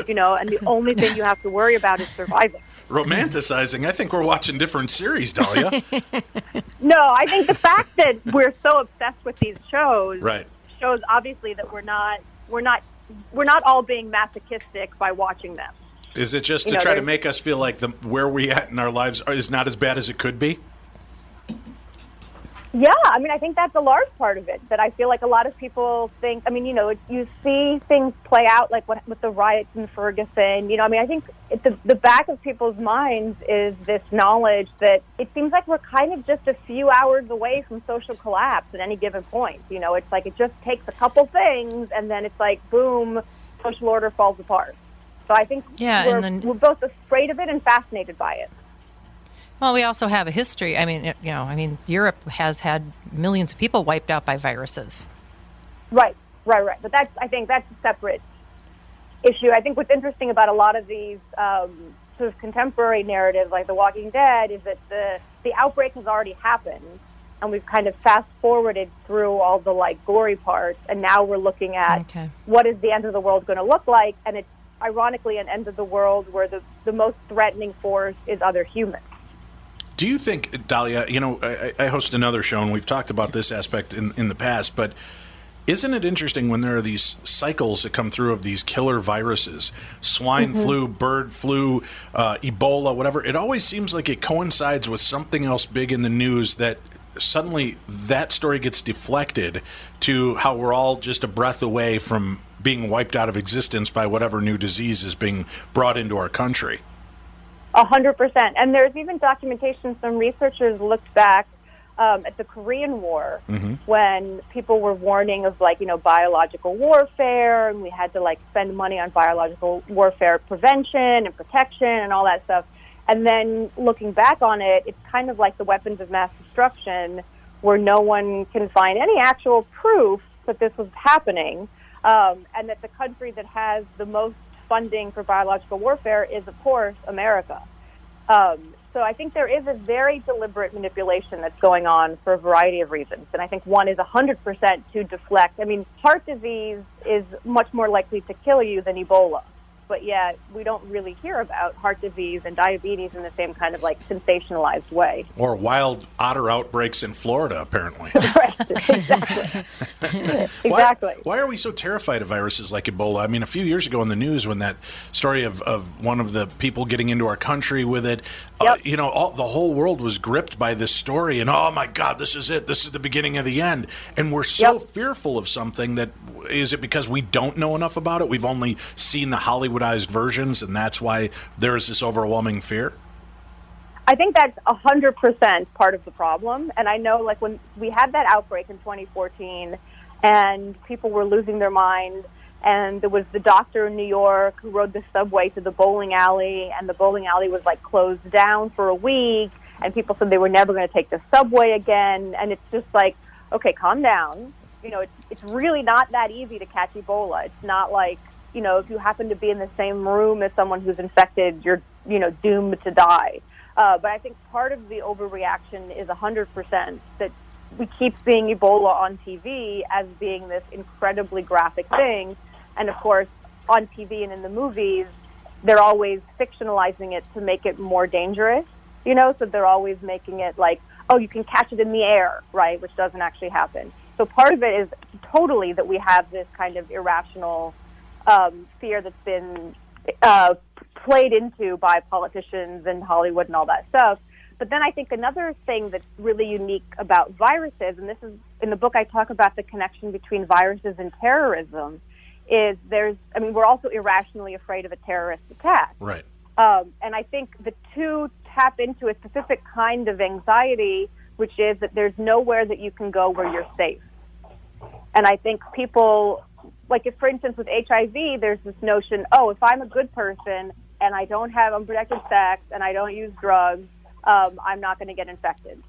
you know, and the only thing you have to worry about is surviving. Romanticizing. I think we're watching different series, Dahlia. No, I think the fact that we're so obsessed with these shows right. shows obviously that we're not we're not we're not all being masochistic by watching them. Is it just You to know, try to make us feel like the where we at in our lives is not as bad as it could be? Yeah, I mean, I think that's a large part of it. That I feel like a lot of people think. I mean, you know, you see things play out like what, with the riots in Ferguson. You know, I mean, I think at the the back of people's minds is this knowledge that it seems like we're kind of just a few hours away from social collapse at any given point. You know, it's like it just takes a couple things, and then it's like boom, social order falls apart. So I think Yeah, we're, then- we're both afraid of it and fascinated by it. Well, we also have a history. I mean, you know, I mean, Europe has had millions of people wiped out by viruses. Right, right, right. But that's I think that's a separate issue. I think what's interesting about a lot of these um, sort of contemporary narratives, like The Walking Dead, is that the the outbreak has already happened, and we've kind of fast forwarded through all the like gory parts, and now we're looking at Okay. what is the end of the world going to look like, and it's ironically an end of the world where the the most threatening force is other humans. Do you think, Dahlia, you know, I, I host another show and we've talked about this aspect in, in the past, but isn't it interesting when there are these cycles that come through of these killer viruses, swine Mhm. flu, bird flu, uh, Ebola, whatever? It always seems like it coincides with something else big in the news that suddenly that story gets deflected to how we're all just a breath away from being wiped out of existence by whatever new disease is being brought into our country. A hundred percent. And there's even documentation. Some researchers looked back um, at the Korean War Mhm. when people were warning of like you know biological warfare, and we had to like spend money on biological warfare prevention and protection and all that stuff. And then looking back on it, it's kind of like the weapons of mass destruction, where no one can find any actual proof that this was happening, um, and that the country that has the most funding for biological warfare is, of course, America. Um, so I think there is a very deliberate manipulation that's going on for a variety of reasons. And I think one is 100% to deflect. I mean, heart disease is much more likely to kill you than Ebola. But yet, we don't really hear about heart disease and diabetes in the same kind of like sensationalized way. Or wild otter outbreaks in Florida, apparently. exactly. Why, why are we so terrified of viruses like Ebola? I mean, a few years ago in the news, when that story of, of one of the people getting into our country with it, uh, you know, all, the whole world was gripped by this story, and oh my God, this is it. This is the beginning of the end. And we're so fearful of something that is it because we don't know enough about it? We've only seen the Hollywoodized versions, and that's why there is this overwhelming fear? I think that's a hundred percent part of the problem. And I know, like when we had that outbreak in 2014, and people were losing their mind, and there was the doctor in New York who rode the subway to the bowling alley, and the bowling alley was like closed down for a week, and people said they were never going to take the subway again. And it's just like, okay, calm down. You know, it's it's really not that easy to catch Ebola. It's not like you know, if you happen to be in the same room as someone who's infected, you're you know doomed to die. Uh, but I think part of the overreaction is 100% that we keep seeing Ebola on TV as being this incredibly graphic thing. And of course, on TV and in the movies, they're always fictionalizing it to make it more dangerous, you know? So they're always making it like, oh, you can catch it in the air, right? Which doesn't actually happen. So part of it is totally that we have this kind of irrational um, fear that's been uh, played into by politicians and Hollywood and all that stuff. But then I think another thing that's really unique about viruses, and this is in the book I talk about the connection between viruses and terrorism, is there's, I mean, we're also irrationally afraid of a terrorist attack. Right. Um, and I think the two tap into a specific kind of anxiety, which is that there's nowhere that you can go where you're safe. And I think people, like if, for instance, with HIV, there's this notion, oh, if I'm a good person and I don't have unprotected sex and I don't use drugs, um, I'm not going to get infected.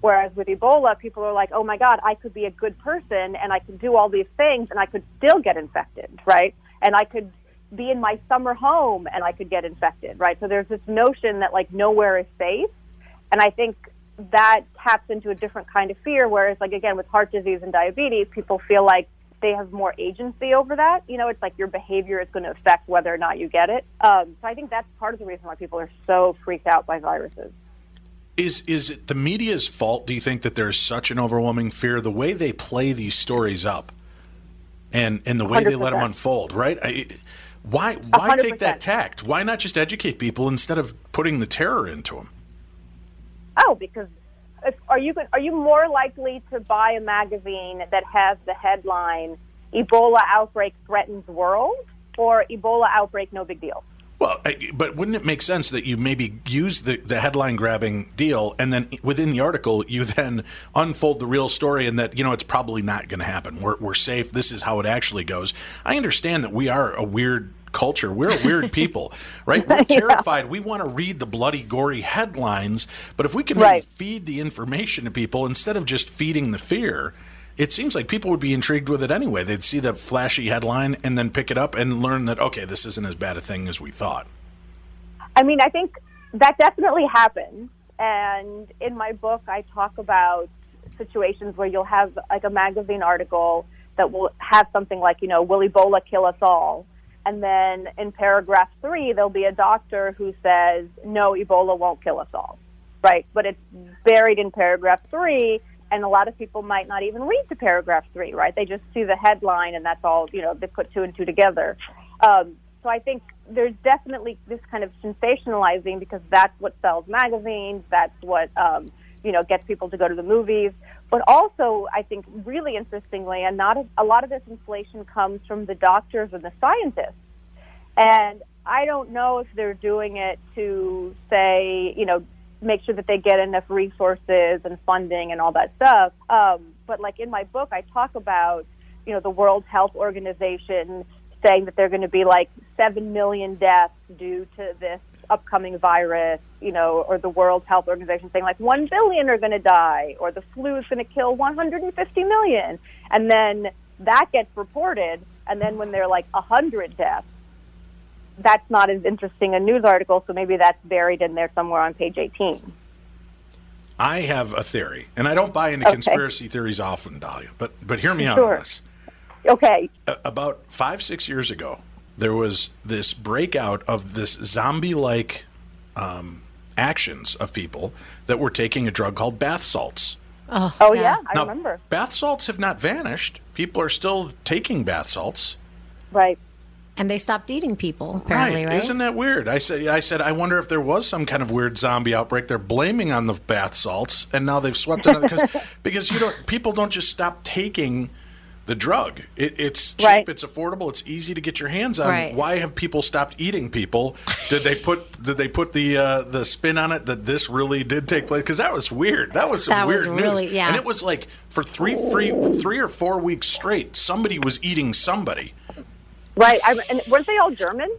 Whereas with Ebola, people are like, oh my God, I could be a good person and I could do all these things and I could still get infected, right? And I could be in my summer home and I could get infected, right? So there's this notion that like nowhere is safe. And I think that taps into a different kind of fear. Whereas, like, again, with heart disease and diabetes, people feel like they have more agency over that. You know, it's like your behavior is going to affect whether or not you get it. Um, so I think that's part of the reason why people are so freaked out by viruses. Is is it the media's fault? Do you think that there's such an overwhelming fear? The way they play these stories up, and and the way they let them unfold, right? I, why why take 100%. that tact? Why not just educate people instead of putting the terror into them? Oh, because if, are you are you more likely to buy a magazine that has the headline "Ebola outbreak threatens world" or "Ebola outbreak no big deal"? Well, I- but wouldn't it make sense that you maybe use the, the headline grabbing deal and then within the article you then unfold the real story and that, you know, it's probably not going to happen. We're, we're safe. This is how it actually goes. I understand that we are a weird culture. We're a weird people, right? We're terrified. We want to read the bloody, gory headlines. But if we can Right. feed the information to people instead of just feeding the fear, it seems like people would be intrigued with it anyway. They'd see the flashy headline and then pick it up and learn that, okay, this isn't as bad a thing as we thought. I mean, I think that definitely happens. And in my book, I talk about situations where you'll have like a magazine article that will have something like, you know, will Ebola kill us all? And then in paragraph three, there'll be a doctor who says, no, Ebola won't kill us all. Right. But it's buried in paragraph three. And a lot of people might not even read to paragraph three, right? They just see the headline and that's all, you know, they put two and two together. Um, so I think there's definitely this kind of sensationalizing because that's what sells magazines. That's what, um, you know, gets people to go to the movies. But also, I think really interestingly, and not a, a lot of this inflation comes from the doctors and the scientists. And I don't know if they're doing it to say, you know, make sure that they get enough resources and funding and all that stuff. Um, but like in my book, I talk about, you know, the World Health Organization saying that there are going to be like 7 million deaths due to this upcoming virus, you know, or the World Health Organization saying like 1 billion are going to die, or the flu is going to kill 150 million. And then that gets reported, and then when they're like 100 deaths, that's not as interesting a news article, so maybe that's buried in there somewhere on page 18. I have a theory, and I don't buy into Okay. conspiracy theories often, Dahlia, but but hear me out on this. Okay. A- about five six years ago, there was this breakout of this zombie-like um, actions of people that were taking a drug called bath salts. Oh, Oh, yeah, I Now, remember. Bath salts have not vanished. People are still taking bath salts. Right. And they stopped eating people, apparently, right? Isn't that weird? I said, I said, I wonder if there was some kind of weird zombie outbreak. They're blaming on the bath salts, and now they've swept it because because you don't people don't just stop taking the drug. It, it's cheap, Right. it's affordable, it's easy to get your hands on. Right. Why have people stopped eating people? Did they put did they put the uh, the spin on it that this really did take place? Because that was weird. That was some That was weird news. yeah. And it was like for three free three or four weeks straight, somebody was eating somebody. Right. I, and weren't they all German?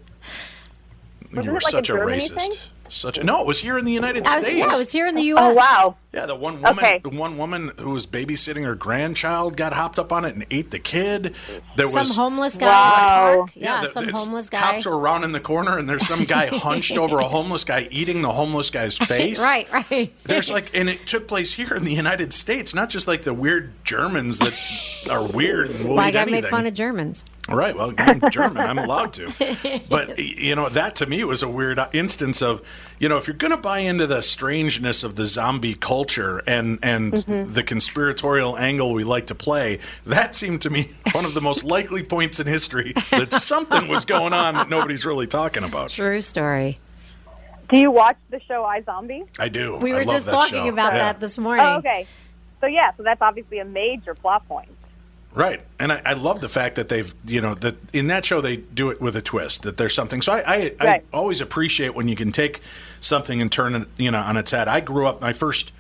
Wasn't you were it like such a, Germany racist. thing? Such a, no, it was here in the United I was, States. yeah, I was here in the U.S. Oh, wow. Yeah, the one woman, Okay. the one woman who was babysitting her grandchild got hopped up on it and ate the kid. There Some was homeless guy Wow. at the park. Yeah, the- some homeless guy. Cops are around in the corner, and there's some guy hunched over a homeless guy eating the homeless guy's face. right, right. There's like, and it took place here in the United States, not just like the weird Germans that are weird and will Why eat gotta anything. make fun of Germans? Right. Well, I'm German. I'm allowed to. But you know, that to me was a weird instance of, you know, if you're going to buy into the strangeness of the zombie culture and and Mm-hmm. the conspiratorial angle we like to play, that seemed to me one of the most likely points in history that something was going on that nobody's really talking about. True story. Do you watch the show iZombie? I do. We I were love just that talking show. about Yeah. that this morning. Oh, okay. So yeah, so that's obviously a major plot point. Right, and I, I love the fact that they've, you know, that in that show they do it with a twist. That there's something. So I, I, Right. I always appreciate when you can take something and turn it, you know, on its head. I grew up. My first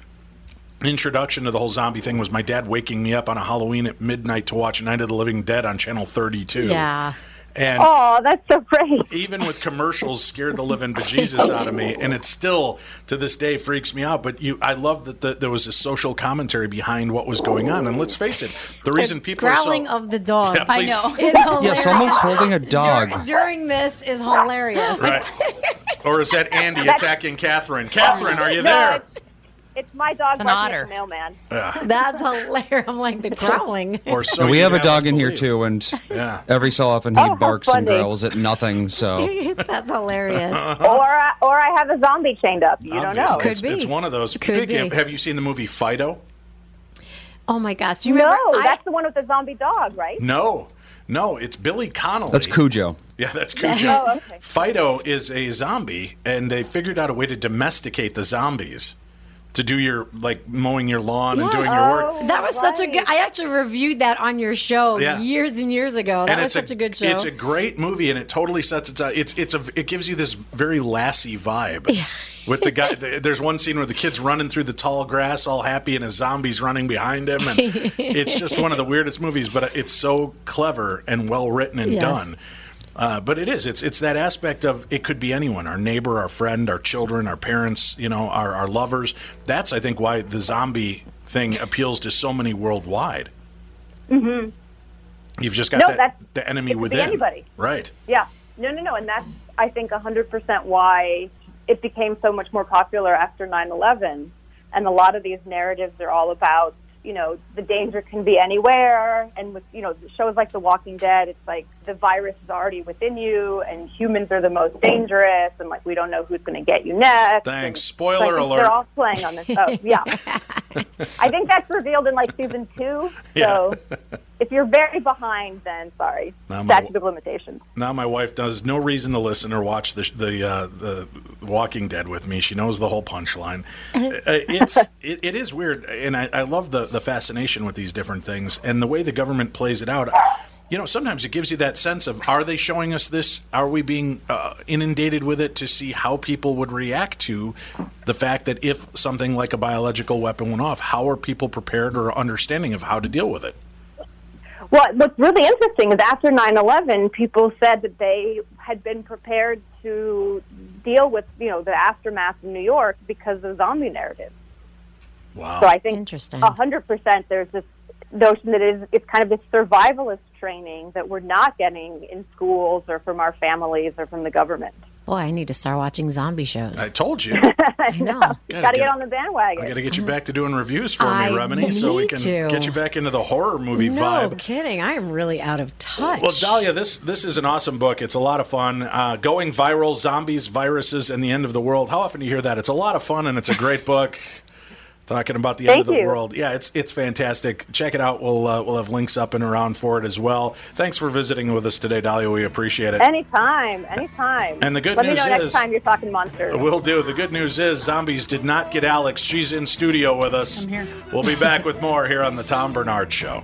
introduction to the whole zombie thing was my dad waking me up on a Halloween at midnight to watch Night of the Living Dead on Channel 32. Yeah. And Oh, that's so great. even with commercials scared the living bejesus out of me and it still to this day freaks me out but you i love that the, there was a social commentary behind what was going on and let's face it the reason people are so Growling of the dog. Yeah. I know. Is hilarious. Yeah, someone's holding a dog. Dur- during this is hilarious. right or is that andy attacking catherine catherine are you there it's, it's my dog an barking otter. at the mailman. That's hilarious. I'm like the growling. or so we have a dog in here too, and Yeah. every so often he Oh, barks and growls at nothing. So That's hilarious. Or I, or I have a zombie chained up. You don't know. Could it's, be. it's one of those Could Speaking of- be. have you seen the movie fido Oh my gosh! You remember? No, I- that's the one with the zombie dog, right? no no it's billy connolly that's Cujo. Yeah, that's oh, Cujo. Oh, okay. Fido is a zombie, and they figured out a way to domesticate the zombies to do your like mowing your lawn and doing your work. Oh, that was such a good. I actually reviewed that on your show Yeah. years and years ago. That and was such a, good show. It's a great movie, and it totally sets its. It's it's a it gives you this very Lassie vibe. With the guy, th- there's one scene where the kid's running through the tall grass, all happy, and a zombie's running behind him, and it's just one of the weirdest movies. But it's so clever and well written and Yes. done. Uh, but it is. It's it's that aspect of it could be anyone, our neighbor, our friend, our children, our parents, you know, our, our lovers. That's I think why the zombie thing appeals to so many worldwide. Mm-hmm. You've just got No, that the enemy it could be within. anybody. Right. Yeah. No, no, no. And that's, I think, 100% why it became so much more popular after 9 11. And a lot of these narratives are all about, you know the danger can be anywhere, and with you know shows like The Walking Dead, it's like the virus is already within you, and humans are the most dangerous, and like we don't know who's going to get you next. Thanks. And Spoiler so alert. They're all playing on this. Oh, yeah. I think that's revealed in like season two. So if you're very behind, then sorry, Now my- statute of limitations. Now my wife does no reason to listen or watch the the uh, the Walking Dead with me. She knows the whole punchline. Uh, it's it, it is weird, and I, I love the the fascination with these different things and the way the government plays it out. You know, sometimes it gives you that sense of are they showing us this? Are we being uh, inundated with it to see how people would react to the fact that if something like a biological weapon went off, how are people prepared or understanding of how to deal with it? Well, what's really interesting is after 9/11, people said that they had been prepared to deal with you know the aftermath in New York because of the zombie narrative. Wow. So I think Interesting. a hundred percent there's this notion that it is it's kind of this survivalist training that we're not getting in schools or from our families or from the government. Boy, I need to start watching zombie shows. I told you. I know. Got Gotta get- get on the bandwagon. I got to get you back to doing reviews for I me, Remini, so we can to. get you back into the horror movie vibe. no vibe. kidding. I am really out of touch. Well, Dahlia, this this is an awesome book. It's a lot of fun. Uh, Going viral: zombies, viruses, and the end of the world. How often do you hear that? It's a lot of fun, and it's a great book. Talking about the end of the you. world. Yeah, it's it's fantastic. Check it out. We'll uh, we'll have links up and around for it as well. Thanks for visiting with us today, Dahlia. We appreciate it. Anytime, anytime. And the good Let news me know next is- time you're talking monsters. We'll do. The good news is zombies did not get Alex. She's in studio with us. I'm here. We'll be back with more here on the Tom Barnard Show.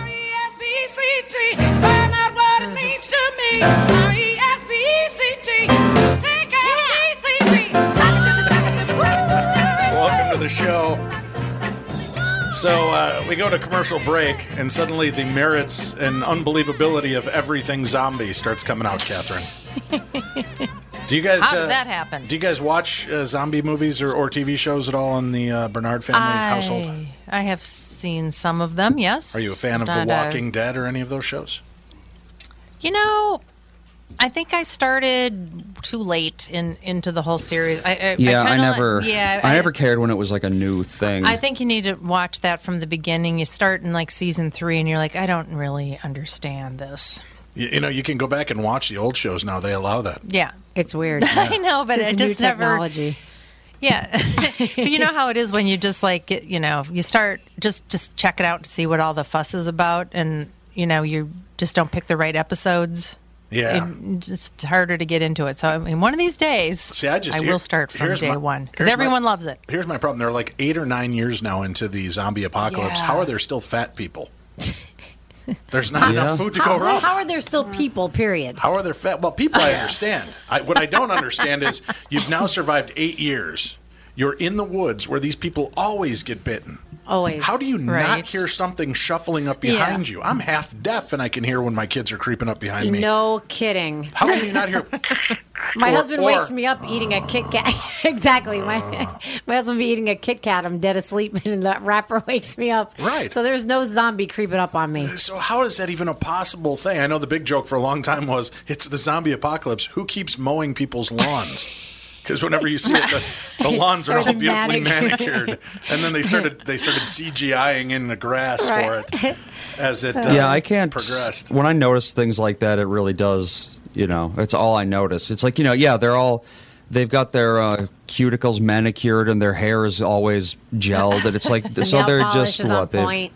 R-E-S-P-E-C-T, find out what it means to me. R-E-S-P-E-C-T, take A-B-C-T. Welcome to the show. So uh, we go to commercial break, and suddenly the merits and unbelievability of everything zombie starts coming out, Catherine. Do you guys? How did uh, that happen? Do you guys watch uh, zombie movies or, or TV shows at all in the uh, Barnard family household? I, I have seen some of them, yes. Are you a fan of Not, The uh, Walking Dead or any of those shows? You know, I think I started too late in into the whole series. I, I, Yeah, I, kinda like- never. yeah, I, never cared when it was like a new thing. I think you need to watch that from the beginning. You start in like season three, and you're like, I don't really understand this. You, you know, you can go back and watch the old shows now. They allow that. Yeah, it's weird. I know, but It's it new just never. Yeah, but you know how it is when you just like get- you know you start just just check it out to see what all the fuss is about, and you know you just don't pick the right episodes. Yeah. It's just harder to get into it. So I mean, one of these days, See, I just I will start from here's day my- one because here's my- everyone loves it. Here's my problem. They're like eight or nine years now into the zombie apocalypse. Yeah. How are there still fat people? There's not enough food to how, go around. How are there still people? Period. How are there fat? Well, people I understand. I, what I don't understand is you've now survived eight years. You're in the woods where these people always get bitten. Always. How do you not hear something shuffling up behind you? I'm half deaf and I can hear when my kids are creeping up behind me. No kidding. How can you not hear? My Or- husband or- wakes me up eating a Kit Kat. exactly. My uh. my husband be eating a Kit Kat. I'm dead asleep, and that wrapper wakes me up. Right. So there's no zombie creeping up on me. So how is that even a possible thing? I know the big joke for a long time was it's the zombie apocalypse. Who keeps mowing people's lawns? Because whenever you see it, the, the lawns are all beautifully manicured. manicured, and then they started they started CGIing in the grass Right. for it as it uh, yeah, I can't. progressed. When I notice things like that, it really does. You know, it's all I notice. It's like you know, yeah, they're all. They've got their uh, cuticles manicured and their hair is always gelled, and it's like so they're just is on what they.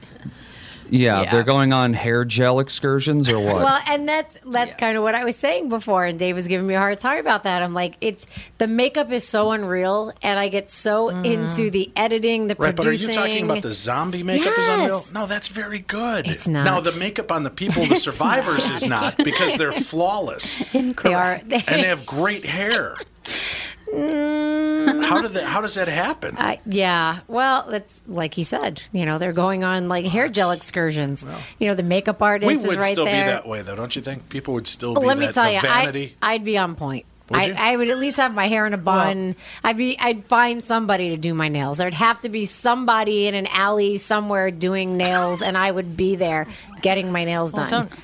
Point. Yeah, Yeah. they're going on hair gel excursions or what? Well, and that's that's kind of what I was saying before, and Dave was giving me a hard time about that. I'm like, it's the makeup is so unreal, and I get so mm. into the editing, the Right, but are you talking about the zombie makeup is unreal? No, that's very good. It's not. Now the makeup on the people, the survivors, is not because they're flawless They are. and they have great hair. How did that? How does that happen? Uh, yeah, well, it's like he said. You know, they're going on like hair gel excursions. You know, the makeup artist we would right still there. be that way, though, don't you think? People would still Well, be let me that tell you, vanity. I, I'd be on point. Would I, you? I would at least have my hair in a bun. I'd be. I'd find somebody to do my nails. There'd have to be somebody in an alley somewhere doing nails, and I would be there getting my nails Well, done. don't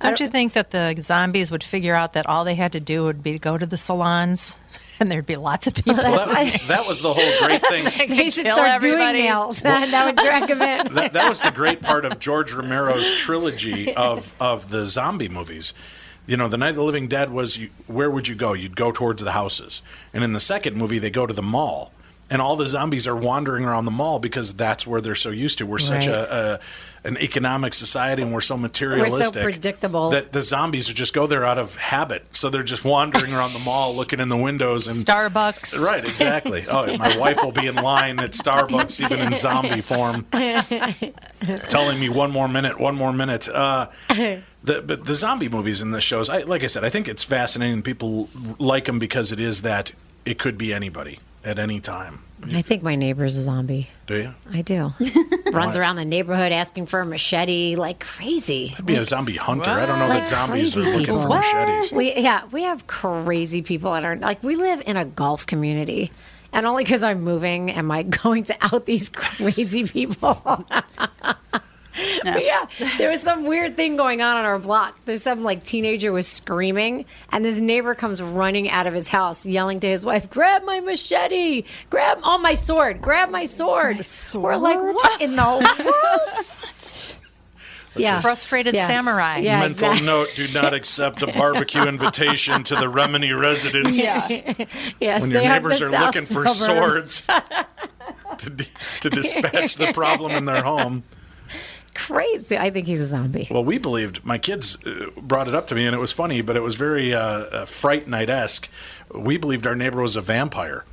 don't you think that the zombies would figure out that all they had to do would be to go to the salons, and there'd be lots of people? Well, that, that was the whole great thing. they should start everybody. doing nails. that would drag them in. that, that was the great part of George Romero's trilogy of, of the zombie movies. You know, The Night of the Living Dead was you, where would you go? You'd go towards the houses. And in the second movie, they go to the mall. And all the zombies are wandering around the mall because that's where they're so used to. We're such Right. a, a an economic society and we're so materialistic. we're so predictable. That the zombies would just go there out of habit. So they're just wandering around the mall looking in the windows and Starbucks. Right, exactly. Oh, my wife will be in line at Starbucks, even in zombie form, telling me one more minute, one more minute. Uh, the but the zombie movies in the shows, I, like I said, I think it's fascinating. People like them because it is that it could be anybody at any time. I think my neighbor's a zombie. Do you? I do. Runs around the neighborhood asking for a machete like crazy. I'd be a zombie hunter. I don't know Like that zombies are crazy looking people. for machetes. We yeah, we have crazy people in our like we live in a golf community. And only because I'm moving am I going to out these crazy people. But yeah, there was some weird thing going on on our block. There's some like teenager was screaming, and this neighbor comes running out of his house, yelling to his wife, "Grab my machete! Grab oh my sword! Grab my sword!" We're like, "What in the world?" yeah, Frustrated Yeah. samurai. Yeah, Mental exactly. note: Do not accept a barbecue invitation to the Remini residence. Yeah. yeah, when your neighbors are south looking for swords to, to dispatch the problem in their home. Crazy. I think he's a zombie. Well, we believed, my kids uh, brought it up to me, and it was funny, but it was very uh, uh, Fright Night esque. We believed our neighbor was a vampire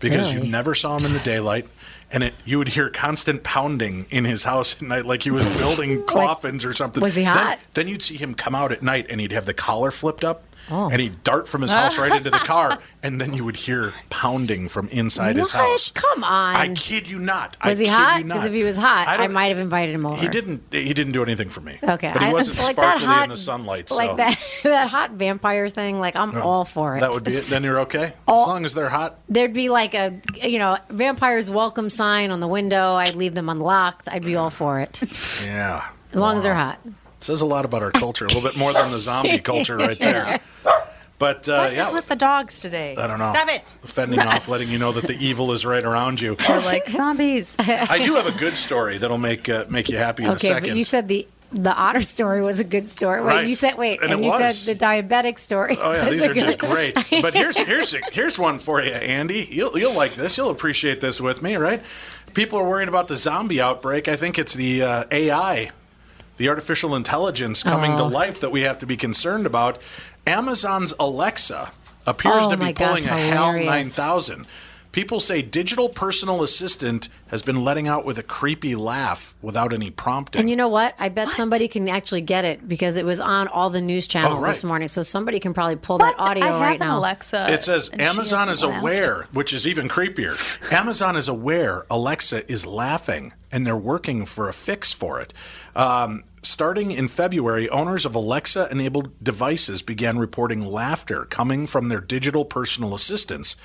because Really? you never saw him in the daylight. And it, you would hear constant pounding in his house at night, like he was building coffins or something. was he Then- hot? Then, you'd see him come out at night, and he'd have the collar flipped up, Oh. and he'd dart from his house right into the car, and then you would hear pounding from inside his house. Come on. I kid you not. I was he kid hot? Because if he was hot, I I, might have invited him over. He didn't. He didn't do anything for me. Okay, but he wasn't like sparkly hot- in the sunlight. So Like that that hot vampire thing. Like I'm oh, all for it. That would be it. Then you're okay. As long as they're hot. There'd be like a you know vampires welcome sign on the window. I'd leave them unlocked. I'd be all for it Yeah. as long as they're hot. Says a lot about our culture. A little bit more than the zombie culture right there. But uh, What is yeah, with the dogs today? I don't know. Stop it. Fending off, letting you know that the evil is right around you. They're like zombies. I do have a good story that'll make uh, make you happy in Okay, a second. but you said the the otter story was a good story. Wait, Right. you said wait, And and, you was. said the diabetic story. Oh yeah, these are just great. But here's here's here's one for you, Andy. You'll you'll like this. You'll appreciate this with me, right? People are worried about the zombie outbreak. I think it's the uh, AI, the artificial intelligence coming to Oh. life that we have to be concerned about. Amazon's Alexa appears Oh to be my gosh, pulling a HAL 9000. People say digital personal assistant has been letting out with a creepy laugh without any prompting. And you know what? I bet somebody can actually get it because it was on all the news channels Oh, right. this morning. So somebody can probably pull that audio I have right an now. Alexa. It says Amazon is laughed. aware, which is even creepier. Amazon is aware Alexa is laughing, and they're working for a fix for it. Um, starting in February, owners of Alexa enabled devices began reporting laughter coming from their digital personal assistants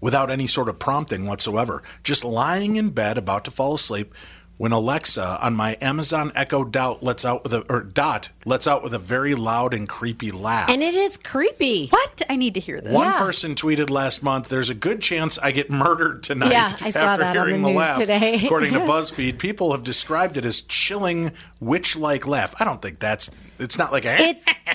without any sort of prompting whatsoever. Just lying in bed about to fall asleep when Alexa on my Amazon Echo Dot lets out with a or Dot lets out with a very loud and creepy laugh. And it is creepy. What? I need to hear this. One person tweeted last month, "There's a good chance I get murdered tonight." Yeah, I saw after that on the hearing news laugh. today. According to BuzzFeed, people have described it as chilling witch-like laugh. I don't think that's. It's not like a. It's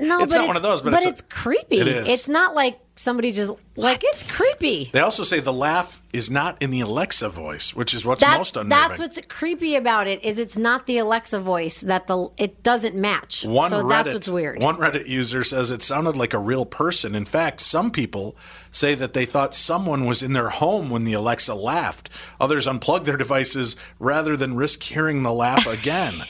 no, It's but not one of those, but it's it's, a- creepy. It is. It's not like somebody just like it's creepy. They also say the laugh is not in the Alexa voice, which is what's That's most unnerving. that's what's creepy about it is it's not the Alexa voice that the it doesn't match. One so Reddit, that's what's weird. One Reddit user says it sounded like a real person. In fact, some people say that they thought someone was in their home when the Alexa laughed. Others unplugged their devices rather than risk hearing the laugh again.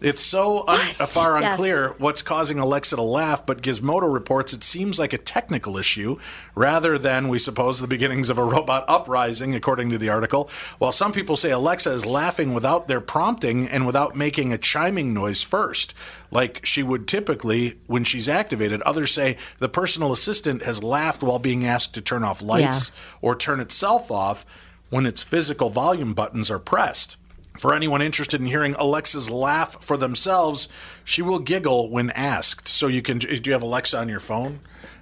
It's so un- far Yes. unclear what's causing Alexa to laugh, but Gizmodo reports it seems like a technical issue rather than, we suppose, the beginnings of a robot uprising, according to the article. While some people say Alexa is laughing without their prompting and without making a chiming noise first, like she would typically when she's activated, others say the personal assistant has laughed while being asked to turn off lights or turn itself off when its physical volume buttons are pressed. For anyone interested in hearing Alexa's laugh for themselves, she will giggle when asked. So you can. Do you have Alexa on your phone?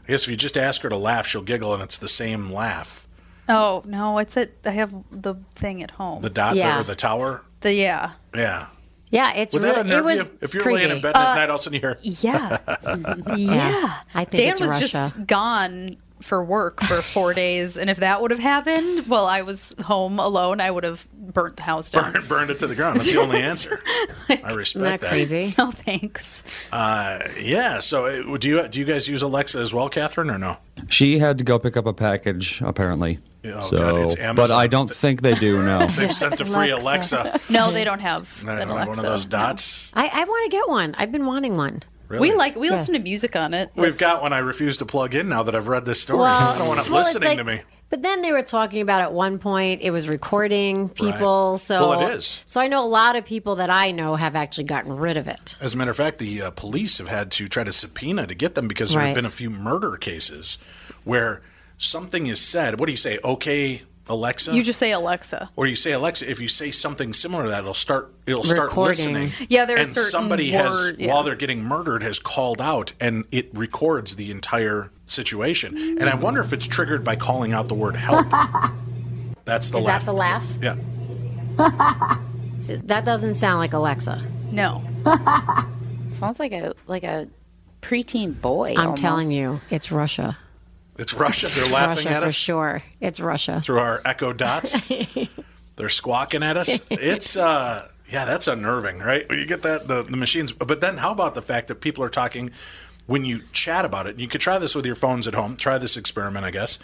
I guess if you just ask her to laugh, she'll giggle, and it's the same laugh. Oh no, it's at. I have the thing at home. The dot Yeah. or the tower. The yeah. Yeah. yeah, it's Would really that it unnerve was you if you're creepy. laying in bed at uh, night, all of a sudden you hear. Yeah. yeah. I think Dan it's was Russia. just gone for work for four days, and if that would have happened while I was home alone, I would have burnt the house down. Burned, burned it to the ground. That's the only answer. I respect Isn't that that. crazy? No thanks. Uh, yeah. So, uh, do you do you guys use Alexa as well, Catherine, or no? She had to go pick up a package, apparently. Oh, so, God, it's but I don't think they do. No. They've sent a free Alexa. No, they don't have Not an one of those dots. I, I want to get one. I've been wanting one. Really? We like we Yeah. listen to music on it. We've That's- got one I refuse to plug in now that I've read this story. I don't want it well, listening like- to me. But then they were talking about at one point it was recording people. Right. So Well, it is. So I know a lot of people that I know have actually gotten rid of it. As a matter of fact, the uh, police have had to try to subpoena to get them because there have been a few murder cases where something is said. What do you say? Okay, Alexa. You just say Alexa. or you say Alexa. If you say something similar to that, it'll start. It'll start Recording. listening. Yeah, there are and certain somebody has yeah. while they're getting murdered has called out, and it records the entire situation. And I wonder if it's triggered by calling out the word help. That's the Is laugh. that the laugh? yeah. That doesn't sound like Alexa. No. Sounds like a like a preteen boy. I'm almost. telling you, it's Russia. It's Russia. They're laughing Russia at for us. sure. It's Russia. through our echo dots. They're squawking at us. It's uh yeah, that's unnerving, right? When you get that the, the machines but then how about the fact that people are talking when you chat about it, you could try this with your phones at home, try this experiment, I guess.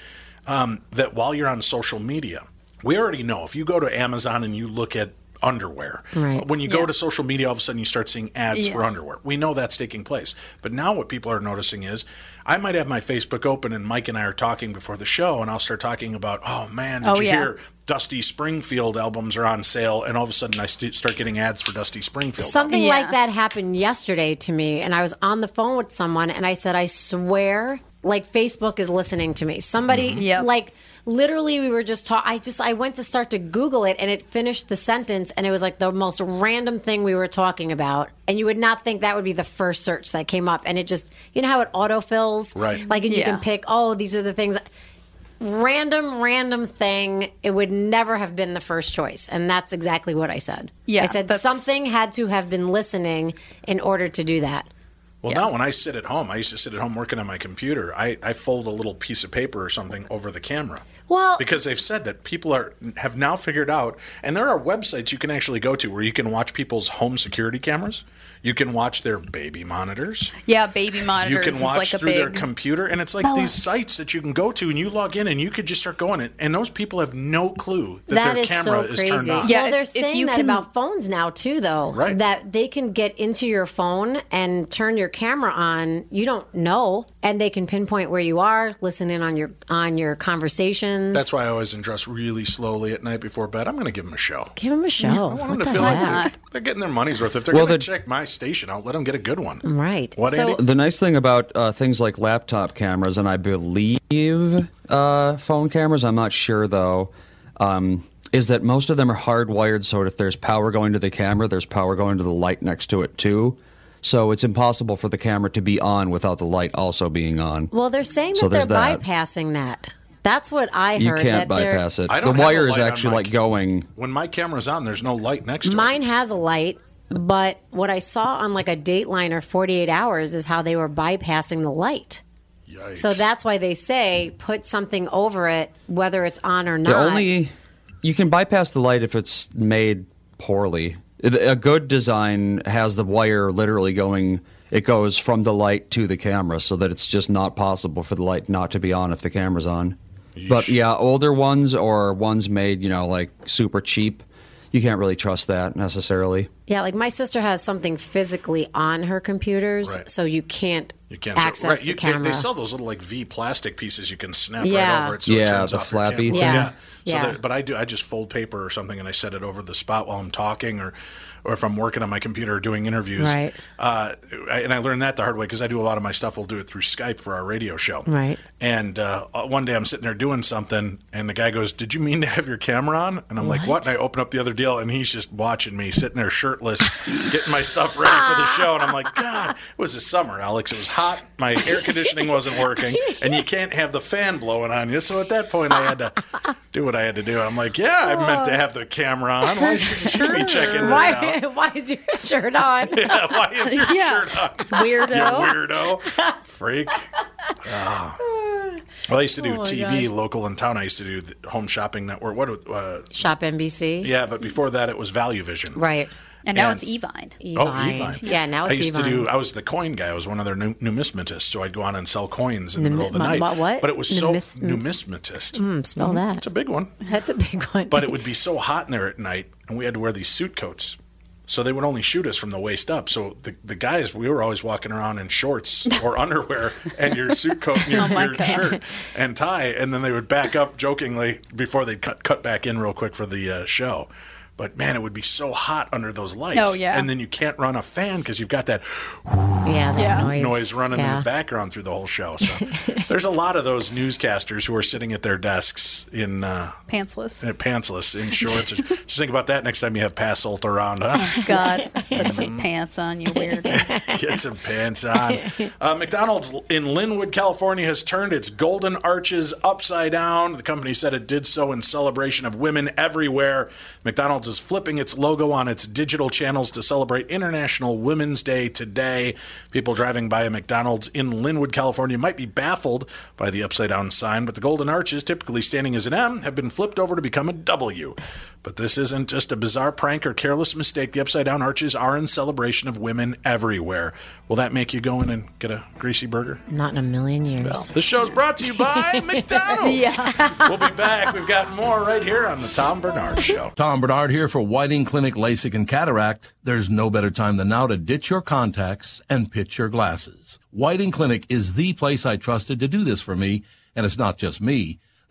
Um, that while you're on social media, we already know if you go to Amazon and you look at underwear, Right. when you go Yeah. to social media, all of a sudden you start seeing ads for underwear. We know that's taking place. But now what people are noticing is I might have my Facebook open and Mike and I are talking before the show, and I'll start talking about, oh man, did Oh, you yeah. hear Dusty Springfield albums are on sale? And all of a sudden I st- start getting ads for Dusty Springfield. Something Yeah. like that happened yesterday to me, and I was on the phone with someone, and I said, "I swear, like Facebook is listening to me." Somebody, Mm-hmm. Yep. like literally, we were just talking. I just, I went to start to Google it, and it finished the sentence, and it was like the most random thing we were talking about, and you would not think that would be the first search that came up, and it just, you know how it autofills, Right. Like, and you Yeah. can pick, oh, these are the things. Random, random thing. It would never have been the first choice, and that's exactly what I said. Yeah, I said something had to have been listening in order to do that. Well, now when I sit at home, I used to sit at home working on my computer. I, I fold a little piece of paper or something over the camera. Well, because they've said that people are have now figured out, and there are websites you can actually go to where you can watch people's home security cameras. You can watch their baby monitors. Yeah, baby monitors You can watch like through big. their computer, and it's like Bella. these sites that you can go to, and you log in, and you could just start going, and, and those people have no clue that, That their is camera so is turned crazy. on. well, they're if saying you that can- about phones now too, though. Right. That they can get into your phone and turn your camera on. You don't know, and they can pinpoint where you are, listen in on your on your conversations. That's why I always undress really slowly at night before bed. I'm going to give them a show. Give them a show. I want them to the feel like they're, they're getting their money's worth. If they're Well, going to check my station out, let them get a good one. Right. What, So- Andy? The nice thing about uh, things like laptop cameras, and I believe uh, phone cameras, I'm not sure though, um, is that most of them are hardwired so if there's power going to the camera, there's power going to the light next to it too. So it's impossible for the camera to be on without the light also being on. Well, they're saying that So they're that. bypassing that. That's what I heard. you heard. can't that bypass it. The don't have a wire is actually my like going. When my camera's on, there's no light next to it. Mine has a light, but what I saw on like a Dateline or 48 Hours is how they were bypassing the light. So that's why they say put something over it, whether it's on or not. The only you can bypass the light if it's made poorly. A good design has the wire literally going. It goes from the light to the camera, so that it's just not possible for the light not to be on if the camera's on. But yeah, older ones or ones made, you know, like super cheap, you can't really trust that necessarily. yeah, like my sister has something physically on her computers, Right. so you can't, You can't access right, the you, they, camera. they sell those little like V plastic pieces you can snap Yeah. right over it. So it Yeah, turns the flappy camera. thing. Yeah. So Yeah. that- but I do. I just fold paper or something and I set it over the spot while I'm talking or. Or if I'm working on my computer or doing interviews, Right. Uh, and I learned that the hard way because I do a lot of my stuff. We'll do it through Skype for our radio show. Right. And uh, one day I'm sitting there doing something, and the guy goes, "Did you mean to have your camera on?" And I'm like, "What?" And I open up the other deal, and he's just watching me sitting there shirtless, getting my stuff ready for the show. And I'm like, "God, it was the summer, Alex. It was hot. My air conditioning wasn't working, and you can't have the fan blowing on you." So at that point, I had to do what I had to do. I'm like, "Yeah, I meant to have the camera on. Why shouldn't you be checking this out?" Why, why is your shirt on? Yeah, why is your Yeah. shirt on? Weirdo. You weirdo. Freak. Oh. Well, I used to do Oh TV gosh. local in town. I used to do the Home Shopping Network. What? Uh, Shop NBC. yeah, but before that, it was Value Vision. Right. and now And- it's Evine. Oh, Evine. Yeah, now it's Evine. I used Evine. to do. I was the coin guy. I was one of their nu- numismatists. So I'd go on and sell coins in the middle of the my- night. my what? But it was Numis- so numismatist. Mm, spell Mhm. that. It's a big one. That's a big one. But it would be so hot in there at night, and we had to wear these suit coats. So they would only shoot us from the waist up. So the, the guys, we were always walking around in shorts or underwear and your suit coat and your, Oh your shirt and tie. And then they would back up jokingly before they'd cut, cut back in real quick for the uh, show. But man, it would be so hot under those lights. Oh, yeah. And then you can't run a fan because you've got that yeah, that Yeah. noise. noise running in the background through the whole show. So there's a lot of those newscasters who are sitting at their desks in uh, Pantsless. uh, pantsless in shorts. Just think about that next time you have Passolt around, huh? God, put some pants on, you weird. Get some pants on. Uh, McDonald's in Lynwood, California has turned its golden arches upside down. The company said it did so in celebration of women everywhere. McDonald's is flipping its logo on its digital channels to celebrate International Women's Day today. People driving by a McDonald's in Lynwood, California might be baffled by the upside down sign, but the golden arches, typically standing as an M, have been flipped over to become a W. But this isn't just a bizarre prank or careless mistake. The upside down arches are in celebration of women everywhere. Will that make you go in and get a greasy burger? Not in a million years. Well, this show's brought to you by McDonald's. yeah. We'll be back. We've got more right here on the Tom Barnard Show. Tom Barnard here for Whiting Clinic LASIK and Cataract. There's no better time than now to ditch your contacts and pitch your glasses. Whiting Clinic is the place I trusted to do this for me, and it's not just me.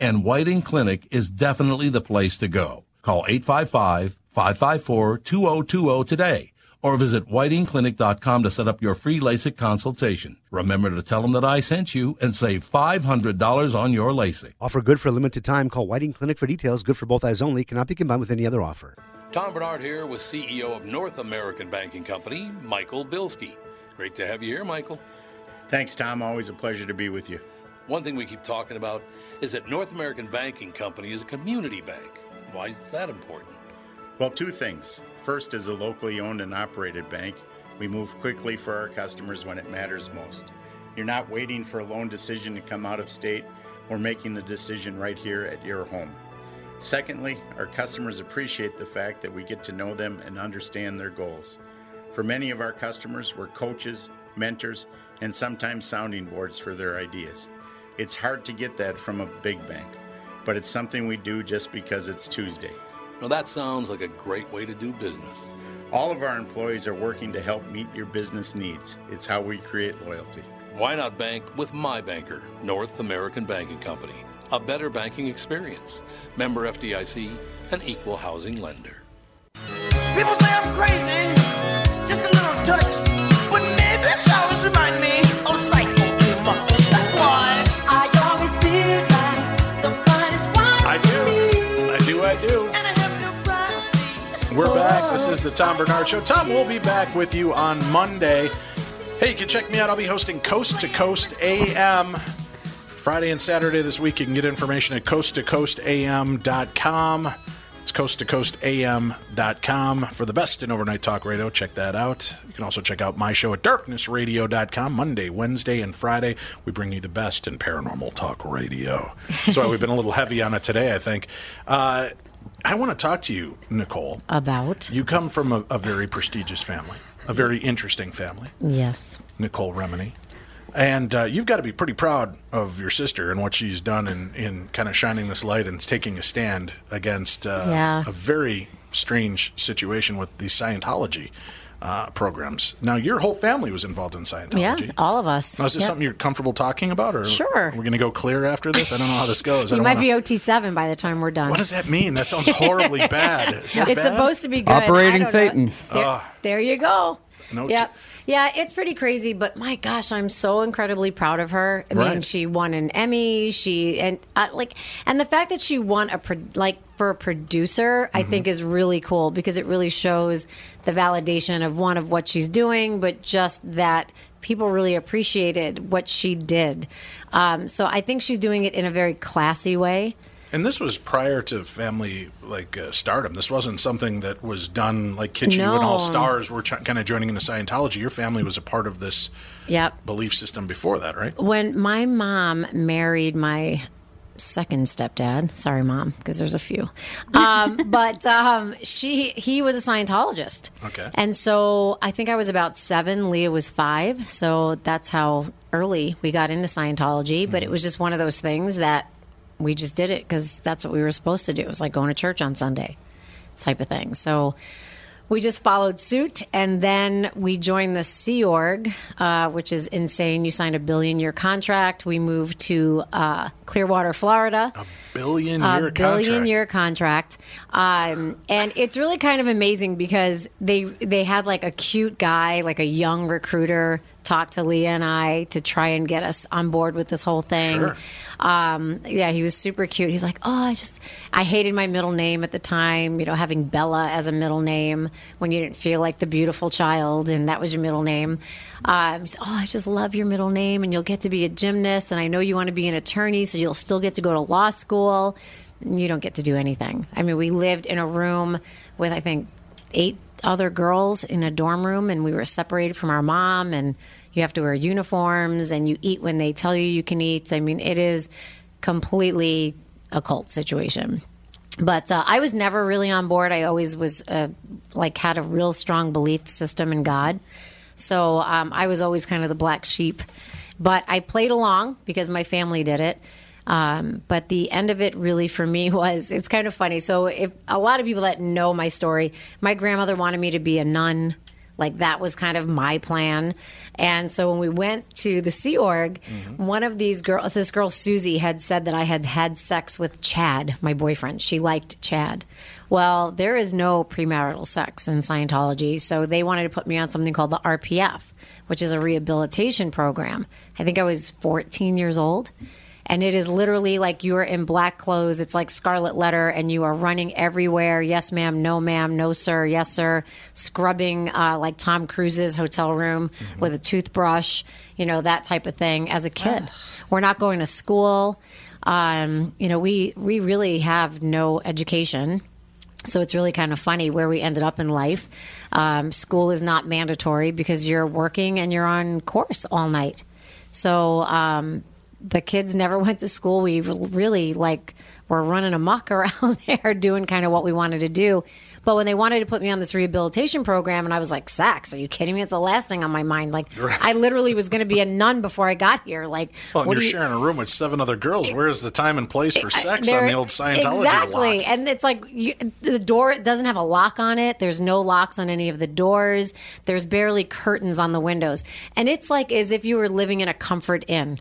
And Whiting Clinic is definitely the place to go. Call 855-554-2020 today or visit whitingclinic.com to set up your free LASIK consultation. Remember to tell them that I sent you and save $500 on your LASIK. Offer good for a limited time. Call Whiting Clinic for details. Good for both eyes only. Cannot be combined with any other offer. Tom Barnard here with CEO of North American Banking Company, Michael Bilski. Great to have you here, Michael. Thanks, Tom. Always a pleasure to be with you. One thing we keep talking about is that North American Banking Company is a community bank. Why is that important? Well, two things. First, as a locally owned and operated bank, we move quickly for our customers when it matters most. You're not waiting for a loan decision to come out of state, we're making the decision right here at your home. Secondly, our customers appreciate the fact that we get to know them and understand their goals. For many of our customers, we're coaches, mentors, and sometimes sounding boards for their ideas. It's hard to get that from a big bank, but it's something we do just because it's Tuesday. Well, that sounds like a great way to do business. All of our employees are working to help meet your business needs. It's how we create loyalty. Why not bank with my banker, North American Banking Company? A better banking experience. Member FDIC, an equal housing lender. People say I'm crazy, just a little touch. We're back. This is the Tom Barnard Show. Tom will be back with you on Monday. Hey, you can check me out. I'll be hosting Coast to Coast AM Friday and Saturday this week. You can get information at coasttocoastam.com. It's coasttocoastam.com for the best in overnight talk radio. Check that out. You can also check out my show at darknessradio.com Monday, Wednesday, and Friday. We bring you the best in paranormal talk radio. That's why we've been a little heavy on it today, I think. Uh, I want to talk to you, Nicole. About? You come from a, a very prestigious family, a very interesting family, Yes. Nicole Remini. And uh, you've got to be pretty proud of your sister and what she's done in, in kind of shining this light and taking a stand against uh, Yeah. a very strange situation with the Scientology uh, programs. Now, your whole family was involved in Scientology. Yeah, all of us. Now, is this Yep. something you're comfortable talking about, or Sure. We're going to go clear after this. I don't know how this goes. I You don't might wanna- be OT seven by the time we're done. What does that mean? That sounds horribly bad. Is that it's bad? supposed to be good. Operating I don't know. Thetan. There, Ah. there you go. No yeah. t- yeah, it's pretty crazy, but my gosh, I'm so incredibly proud of her. I mean, Right. she won an Emmy. She and uh, like, and the fact that she won a pro, like for a producer, I Mm-hmm. think is really cool because it really shows the validation of one of what she's doing, but just that people really appreciated what she did. Um, so I think she's doing it in a very classy way. And this was prior to family like uh, stardom. This wasn't something that was done like Kitschy when all stars were ch- kind of joining into Scientology. Your family was a part of this Yep. belief system before that, right? When my mom married my second stepdad, sorry, mom, because there's a few, um, but um, she he was a Scientologist. Okay. And so I think I was about seven. Leah was five. So that's how early we got into Scientology. But it was just one of those things that we just did it because that's what we were supposed to do. It was like going to church on Sunday, type of thing. So we just followed suit and then we joined the Sea Org, uh, which is insane. You signed a billion year contract. We moved to uh, Clearwater, Florida A billion-year a billion contract. year contract, um, and it's really kind of amazing because they they had like a cute guy, like a young recruiter, talk to Leah and I to try and get us on board with this whole thing. Sure. Um, yeah, he was super cute. He's like, oh, I just I hated my middle name at the time. You know, having Bella as a middle name when you didn't feel like the beautiful child, and that was your middle name. Um, he's, oh, I just love your middle name, and you'll get to be a gymnast, and I know you want to be an attorney, so you'll still get to go to law school. You don't get to do anything. I mean, we lived in a room with I think eight other girls in a dorm room, and we were separated from our mom, and you have to wear uniforms, and you eat when they tell you you can eat. I mean, it is completely a cult situation. But uh, I was never really on board. I always was uh, like had a real strong belief system in God. So um, I was always kind of the black sheep. But I played along because my family did it. Um, but the end of it really for me was it's kind of funny. So if a lot of people that know my story, my grandmother wanted me to be a nun Like that was kind of my plan. And so when we went to the Sea Org, one of these girls, this girl Susie, had said that I had had sex with Chad, my boyfriend. She liked Chad. Well, there is no premarital sex in Scientology, so they wanted to put me on something called the RPF, which is a rehabilitation program. I think I was 14 years old. And it is literally like you are in black clothes. It's like Scarlet Letter, and you are running everywhere. Yes, ma'am. No, ma'am. No, sir. Yes, sir. Scrubbing uh, like Tom Cruise's hotel room with a toothbrush, you know, that type of thing as a kid. We're not going to school. Um, you know, we, we really have no education. So it's really kind of funny where we ended up in life. Um, school is not mandatory because you're working and you're on course all night. So um, the kids never went to school. We really like were running amok around there doing kind of what we wanted to do. But when they wanted to put me on this rehabilitation program, and I was like, "Sax, are you kidding me? It's the last thing on my mind." Like, I literally was going to be a nun before I got here. Like, Well, and you're you- sharing a room with seven other girls. Eh, Where is the time and place for eh, sex on the old Scientology exactly lot? and it's like you, the door doesn't have a lock on it there's no locks on any of the doors there's barely curtains on the windows and it's like as if you were living in a comfort inn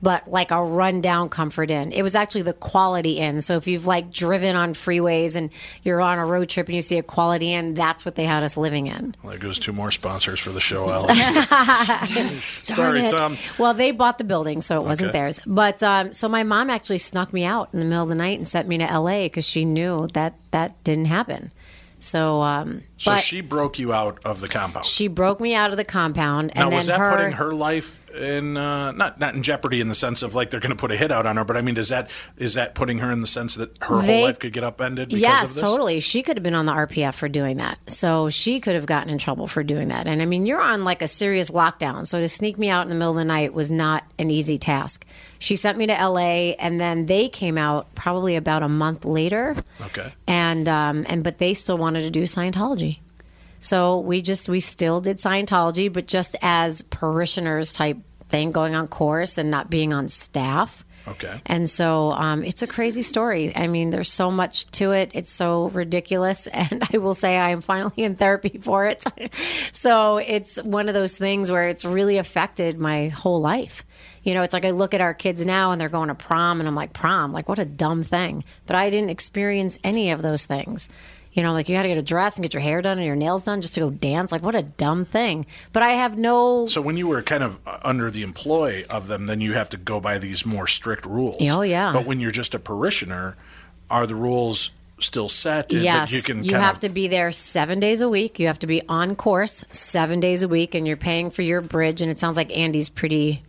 but like a rundown comfort inn it was actually the quality inn so if you've like driven on freeways and you're on a road trip and you see a quality inn that's what they had us living in Well, there goes two more sponsors for the show, Alex. Sorry, it. Tom. Well, they bought the building, so it wasn't Okay. theirs. But um, so my mom actually snuck me out in the middle of the night and sent me to L.A. because she knew that that didn't happen. So, um, So but she broke you out of the compound. she broke me out of the compound, and now, was that her. putting her life in uh, not not in jeopardy in the sense of like they're going to put a hit out on her? But I mean, does that is that putting her in the sense that her They- whole life could get upended because yes, of this? totally. She could have been on the RPF for doing that. So she could have gotten in trouble for doing that. And I mean, you're on like a serious lockdown. So to sneak me out in the middle of the night was not an easy task. She sent me to LA and then they came out probably about a month later. Okay. And um and but they still wanted to do Scientology. So we just we still did Scientology, but just as parishioners type thing, going on course and not being on staff. Okay. And so um, it's a crazy story. I mean, there's so much to it. It's so ridiculous. And I will say I am finally in therapy for it. so it's one of those things where it's really affected my whole life. You know, it's like I look at our kids now and they're going to prom, and I'm like, prom, like what a dumb thing. But I didn't experience any of those things. You know, like you got to get a dress and get your hair done and your nails done just to go dance. Like, what a dumb thing. But I have no. So when you were kind of uh, under the employ of them, then you have to go by these more strict rules. Oh, yeah. But when you're just a parishioner, are the rules still set? Yes, You you, can kind have of, to be there seven days a week. You have to be on course seven days a week, and you're paying for your bridge. And it sounds like Andy's pretty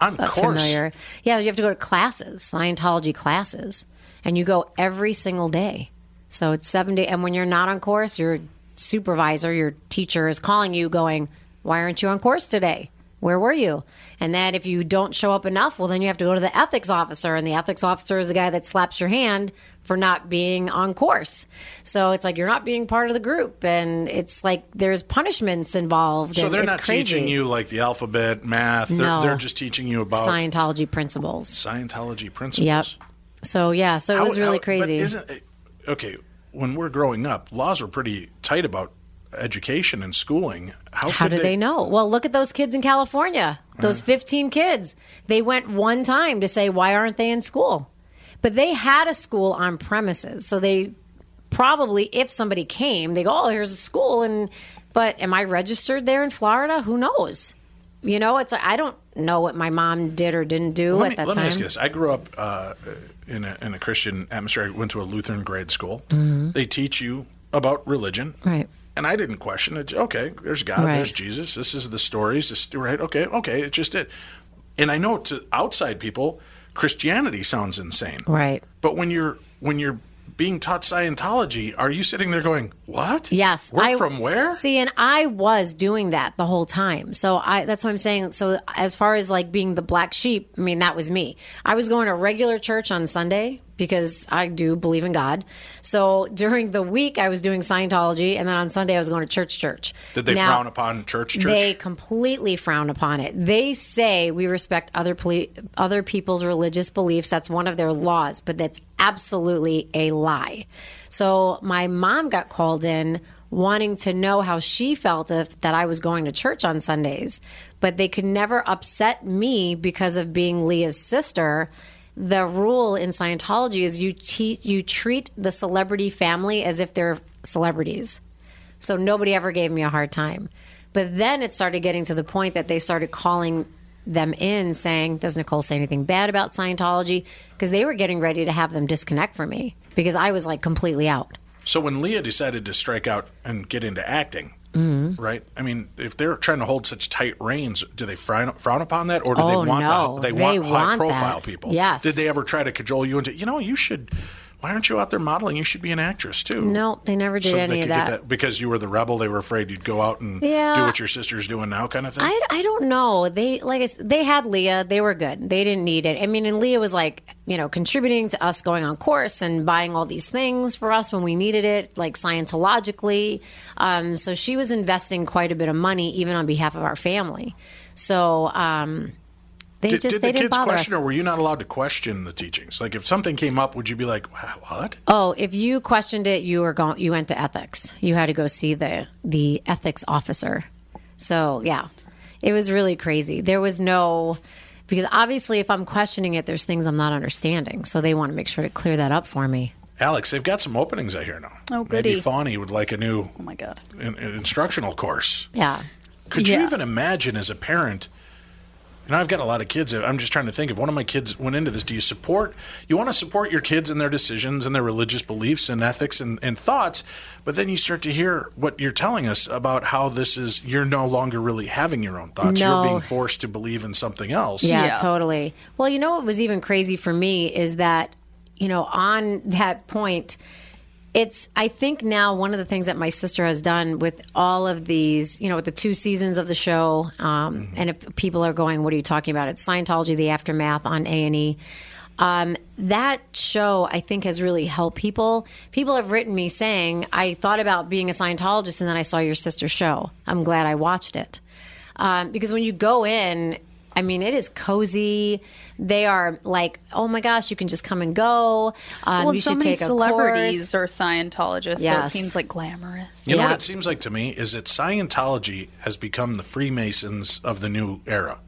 on uh, course. familiar. Yeah, you have to go to classes, Scientology classes, and you go every single day. So it's seven days. And when you're not on course, your supervisor, your teacher is calling you, going, "Why aren't you on course today? Where were you?" And then if you don't show up enough, well, then you have to go to the ethics officer, and the ethics officer is the guy that slaps your hand for not being on course. So it's like you're not being part of the group, and it's like there's punishments involved. So they're not crazy. teaching you like the alphabet, math. They're, No. they're just teaching you about Scientology principles. Scientology principles. Yep. So yeah, so it How- was really how- crazy. isn't okay? When we're growing up, laws were pretty tight about education and schooling. How, How do they, know? Well, look at those kids in California. Those 15 kids. They went one time to say, why aren't they in school? But they had a school on premises. So they probably, if somebody came, they go, oh, here's a school. And, but am I registered there in Florida? Who knows? You know, it's I don't know what my mom did or didn't do Let at me, that let time. Let me ask you this: I grew up uh, in a, in a Christian atmosphere. I went to a Lutheran grade school. Mhm. They teach you about religion, Right. and I didn't question it. Okay, there's God, Right. there's Jesus. This is the stories. This, right? Okay, okay. It's just it. And I know to outside people, Christianity sounds insane. Right. But when you're when you're being taught Scientology, are you sitting there going, "What? Yes. We're from where?" See, and I was doing that the whole time. So I that's what I'm saying. So as far as like being the black sheep, I mean that was me. I was going to regular church on Sunday because I do believe in God. So during the week I was doing Scientology and then on Sunday I was going to church church. Did they Now- frown upon church? Church. they completely frown upon it. They say we respect other poli- other people's religious beliefs. That's one of their laws, but that's absolutely a lie. So my mom got called in wanting to know how she felt if that I was going to church on Sundays, but they could never upset me because of being Leah's sister. The rule in Scientology is you te- you treat the celebrity family as if they're celebrities. So nobody ever gave me a hard time. But then it started getting to the point that they started calling them in saying, Does Nicole say anything bad about Scientology? Because they were getting ready to have them disconnect from me because I was like completely out. So when Leah decided to strike out and get into acting, Mhm. right? I mean, if they're trying to hold such tight reins, do they frown, frown upon that, or do Oh, they want no. the, they, They want, want high profile that. people? Yes. Did they ever try to cajole you into? You know, you should. Why aren't you out there modeling? You should be an actress too. No, they never did So any of get that. because you were the rebel. They were afraid you'd go out and Yeah. do what your sister's doing now, kind of thing. I, I don't know. They like I they had Leah. They were good. They didn't need it. I mean, and Leah was like you know contributing to us going on course and buying all these things for us when we needed it, like Scientologically. Um, so she was investing quite a bit of money even on behalf of our family. So um, they did, just did they the didn't kids bother us. question, or were you not allowed to question the teachings? Like, if something came up, would you be like, "What?" Oh, if you questioned it, you were going. You went to ethics. You had to go see the the ethics officer. So yeah, it was really crazy. There was no because obviously, if I'm questioning it, there's things I'm not understanding. So they want to make sure to clear that up for me. Alex, they've got some openings I hear now. Oh, Maybe goody. Fawny would like a new. Oh my god. An, an instructional course. Yeah. Could you even imagine as a parent? You know, I've got a lot of kids. I'm just trying to think if one of my kids went into this. Do you support? You want to support your kids in their decisions and their religious beliefs and ethics and, and thoughts, but then you start to hear what you're telling us about how this is. You're no longer really having your own thoughts. No. You're being forced to believe in something else. Yeah, totally. Well, you know what was even crazy for me is that, you know, on that point, it's I think now one of the things that my sister has done with all of these, you know, with the two seasons of the show, um, and if people are going, "What are you talking about?" It's Scientology: The Aftermath on A and E. Um, that show, I think, has really helped people. People have written me saying, "I thought about being a Scientologist, and then I saw your sister's show. I'm glad I watched it." um, because when you go in I mean, it is cozy. They are like, oh my gosh, you can just come and go. Um, well, you so should many take celebrities course. are Scientologists, so it seems like glamorous. You know what it seems like to me is that Scientology has become the Freemasons of the new era.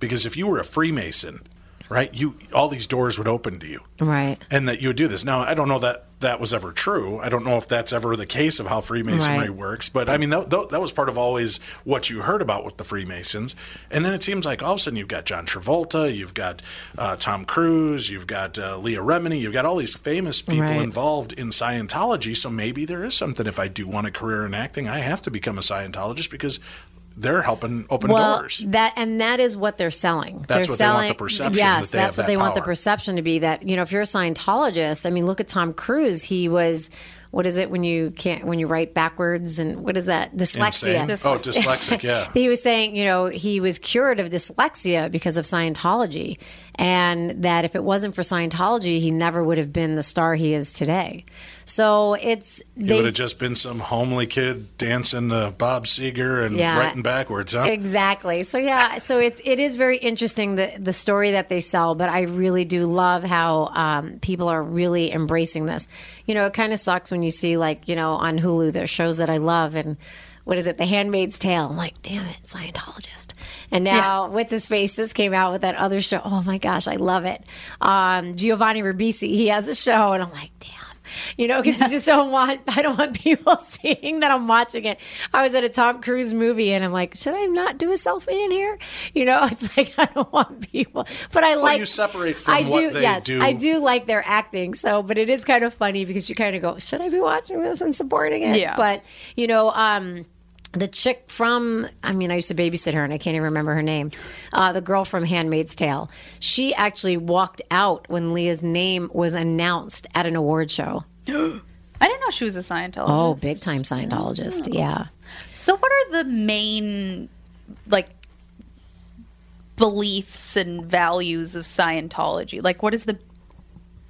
Because if you were a Freemason, right, you all these doors would open to you. Right. and that you would do this. Now, I don't know that that was ever true. I don't know if that's ever the case of how Freemasonry Right. works, but I mean, that, that was part of always what you heard about with the Freemasons. And then it seems like all of a sudden you've got John Travolta, you've got uh, Tom Cruise, you've got uh, Leah Remini, you've got all these famous people Right. involved in Scientology. So maybe there is something. If I do want a career in acting, I have to become a Scientologist because they're helping open well, doors. that and that is what they're selling. That's they're what they want selling, the perception Yes, that that's what that they want the perception to be. That you know, if you're a Scientologist, I mean, look at Tom Cruise. He was. What is it when you can't when you write backwards and what is that dyslexia? Oh, dyslexic, yeah. he was saying, you know, he was cured of dyslexia because of Scientology, and that if it wasn't for Scientology, he never would have been the star he is today. So it's they would have just been some homely kid dancing to Bob Seger and Yeah. writing backwards, huh? Exactly. So yeah, so it's it is very interesting the the story that they sell, but I really do love how um, people are really embracing this. You know, it kind of sucks when you see like you know on Hulu there's shows that I love and. What is it? The Handmaid's Tale. I'm like, damn it, Scientologist. And now, what's his face just came out with that other show. Oh my gosh, I love it. Um, Giovanni Ribisi, he has a show, and I'm like, damn you know, because you just don't want, I don't want people seeing that I'm watching it. I was at a Tom Cruise movie and I'm like, should I not do a selfie in here? You know, it's like, I don't want people, but I Well, like, you separate from I what do, they yes, do. I do like their acting. So, but it is kind of funny because you kind of go, should I be watching this and supporting it? Yeah. But, you know, um, the chick from, I mean, I used to babysit her and I can't even remember her name. Uh, the girl from Handmaid's Tale. She actually walked out when Leah's name was announced at an award show. I didn't know she was a Scientologist. Oh, big time Scientologist. Yeah. So, what are the main like beliefs and values of Scientology? Like, what is the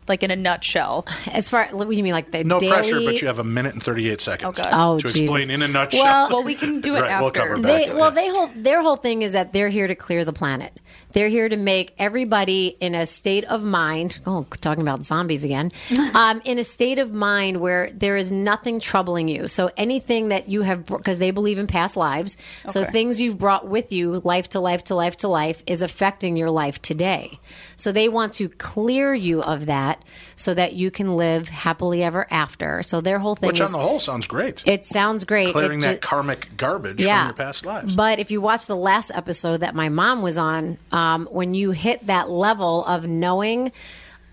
like in a nutshell? As far what do you mean, like the No daily... pressure, but you have a minute and 38 seconds oh, God. Oh, to explain in a nutshell. Well- Well, we can do it right, We'll cover back. They, well, they whole, their whole thing is that they're here to clear the planet. They're here to make everybody in a state of mind. Oh, talking about zombies again. um, in a state of mind where there is nothing troubling you. So anything that you have, because they believe in past lives. So things you've brought with you, life to life to life to life, is affecting your life today. So they want to clear you of that so that you can live happily ever after. So their whole thing Which on the whole sounds great. it sounds great. Clearing It that ju- karmic garbage from your past lives. but if you watch the last episode that my mom was on, um, when you hit that level of knowing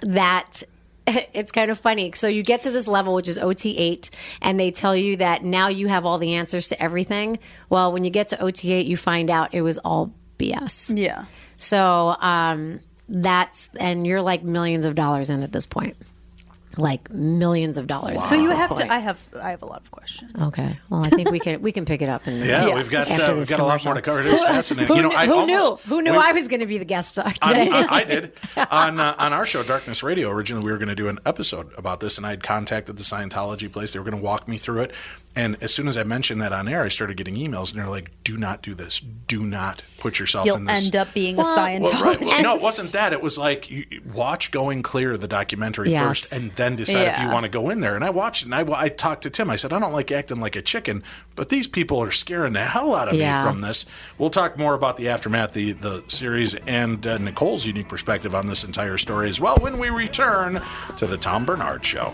that it's kind of funny. So you get to this level, which is OT8, and they tell you that now you have all the answers to everything. Well, when you get to OT8, you find out it was all BS. Yeah. So um, that's, and you're like millions of dollars in at this point. Like millions of dollars. So you have point. to. I have. I have a lot of questions. Okay. Well, I think we can we can pick it up in Yeah, we've got after uh, we've this got a lot more to cover. It is fascinating. Who, you know, knew- I who almost, knew? Who knew we- I was going to be the guest star on- today? I, I did on uh, on our show Darkness Radio. Originally, we were going to do an episode about this, and I had contacted the Scientology place. They were going to walk me through it. And as soon as I mentioned that on air, I started getting emails, and they're like, "Do not do this. Do not put yourself You'll in this." end up being a Well, Scientologist. Well, right. Well, no, it wasn't that. It was like you, you watch Going Clear, the documentary Yes. first, and then decide if you want to go in there. And I watched it, and I, I talked to Tim. I said, I don't like acting like a chicken, but these people are scaring the hell out of Yeah. me from this. We'll talk more about the aftermath, the, the series, and uh, Nicole's unique perspective on this entire story as well when we return to the Tom Barnard Show.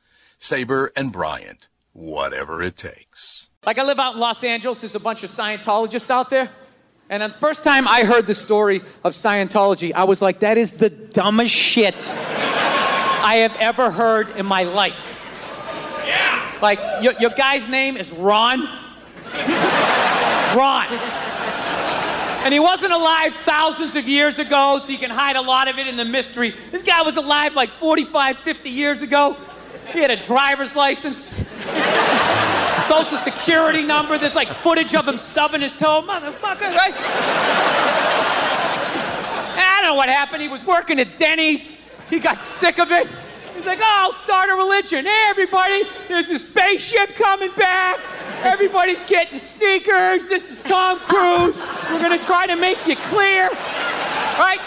Sabre and Bryant, whatever it takes. Like I live out in Los Angeles, there's a bunch of Scientologists out there. And the first time I heard the story of Scientology, I was like, that is the dumbest shit I have ever heard in my life. Yeah. Like, your, your guy's name is Ron. Ron. And he wasn't alive thousands of years ago, so you can hide a lot of it in the mystery. This guy was alive like 45, 50 years ago. He had a driver's license, social security number. There's like footage of him stubbing his toe. Motherfucker, right? I don't know what happened. He was working at Denny's. He got sick of it. He's like, oh, I'll start a religion. Hey, everybody, there's a spaceship coming back. Everybody's getting sneakers. This is Tom Cruise. We're going to try to make you clear. Right?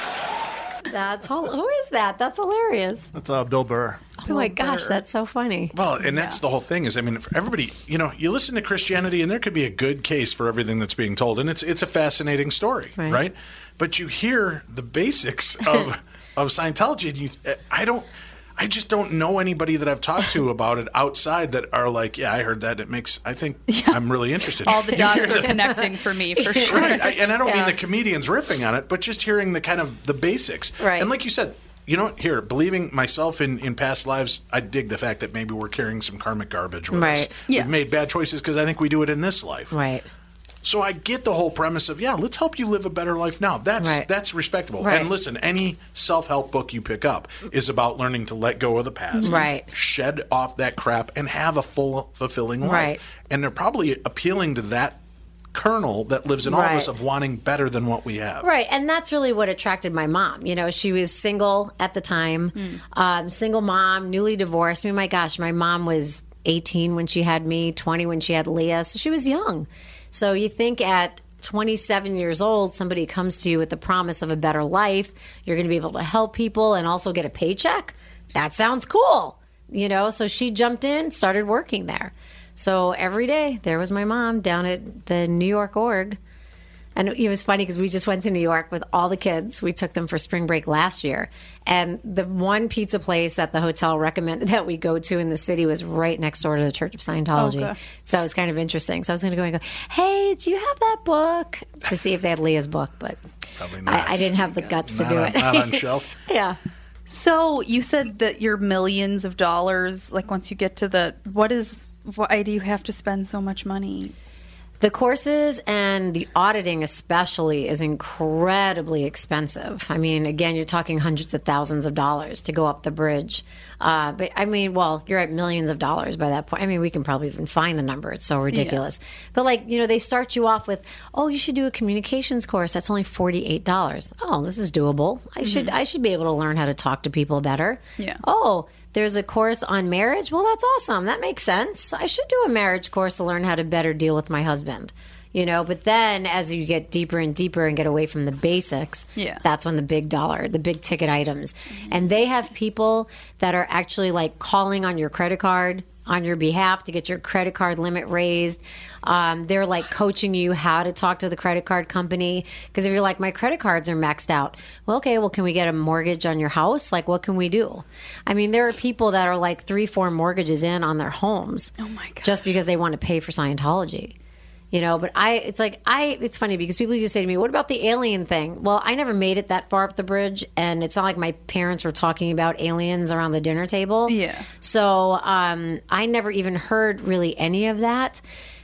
That's hol- who is that? That's hilarious. That's uh, Bill Burr. Oh my gosh, that's so funny. Well, and that's the whole thing is, I mean, for everybody, you know, you listen to Christianity, and there could be a good case for everything that's being told, and it's it's a fascinating story, Right. right? But you hear the basics of of Scientology, and you, I don't. I just don't know anybody that I've talked to about it outside that are like, yeah, I heard that. It makes, I think I'm really interested. All the You dots are the- connecting for me for sure. Right. I, and I don't Yeah. mean the comedians riffing on it, but just hearing the kind of the basics. Right. And like you said, you know what? Here, believing myself in, in past lives, I dig the fact that maybe we're carrying some karmic garbage with us. Yeah. We've made bad choices because I think we do it in this life. Right. So I get the whole premise of yeah, let's help you live a better life now. That's Right. that's respectable. Right. And listen, any self help book you pick up is about learning to let go of the past, Right. Shed off that crap and have a full, fulfilling life. Right. And they're probably appealing to that kernel that lives in all of us of wanting better than what we have. Right, and that's really what attracted my mom. You know, she was single at the time, um, single mom, newly divorced. I mean, my gosh, my mom was 18 when she had me, 20 when she had Leah, so she was young. So you think at 27 years old, somebody comes to you with the promise of a better life, you're going to be able to help people and also get a paycheck. That sounds cool, you know. So she jumped in, started working there. So every day, there was my mom down at the New York org. And it was funny because we just went to New York with all the kids. We took them for spring break last year. And the one pizza place that the hotel recommended that we go to in the city was right next door to the Church of Scientology. Oh, okay. So it was kind of interesting. So I was going to go and go, hey, do you have that book? To see if they had Leah's book, but Probably not. I, I didn't have the guts to do on- it. not on shelf. yeah. So you said that your millions of dollars, like once you get to the, what is, why do you have to spend so much money? The courses and the auditing, especially, is incredibly expensive. I mean, again, you're talking hundreds of thousands of dollars to go up the bridge. Uh, but I mean, well, you're at millions of dollars by that point. I mean, we can probably even find the number. It's so ridiculous. But like, you know, they start you off with, oh, you should do a communications course. That's only forty eight dollars. Oh, this is doable. I should I should be able to learn how to talk to people better. Yeah. Oh, there's a course on marriage. Well, that's awesome. That makes sense. I should do a marriage course to learn how to better deal with my husband. You know, but then as you get deeper and deeper and get away from the basics, Yeah. that's when the big dollar, the big ticket items. And they have people that are actually like calling on your credit card on your behalf to get your credit card limit raised. Um, they're like coaching you how to talk to the credit card company. Because if you're like, my credit cards are maxed out, well, okay, well, can we get a mortgage on your house? Like, what can we do? I mean, there are people that are like three, four mortgages in on their homes Oh my just because they want to pay for Scientology. You know, but I, it's like, I, it's funny because people used to say to me, what about the alien thing? Well, I never made it that far up the bridge. And it's not like my parents were talking about aliens around the dinner table. Yeah. So um, I never even heard really any of that.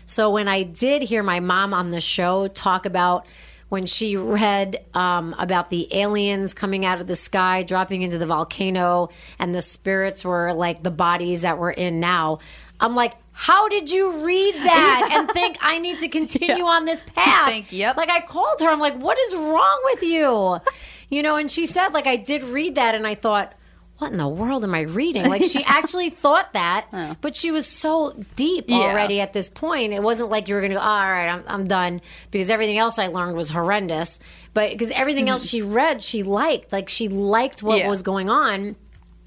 So when I did hear my mom on the show talk about when she read um, about the aliens coming out of the sky, dropping into the volcano, and the spirits were like the bodies that we're in now, I'm like, how did you read that and think I need to continue on this path? Think, yep. Like I called her, I'm like, what is wrong with you? You know, and she said, like, I did read that, and I thought, what in the world am I reading? Like she actually thought that, oh. but she was so deep Yeah. already at this point. It wasn't like you were going to go, all right, I'm, I'm done because everything else I learned was horrendous. But because everything mm-hmm. else she read, she liked. Like she liked what Yeah. was going on.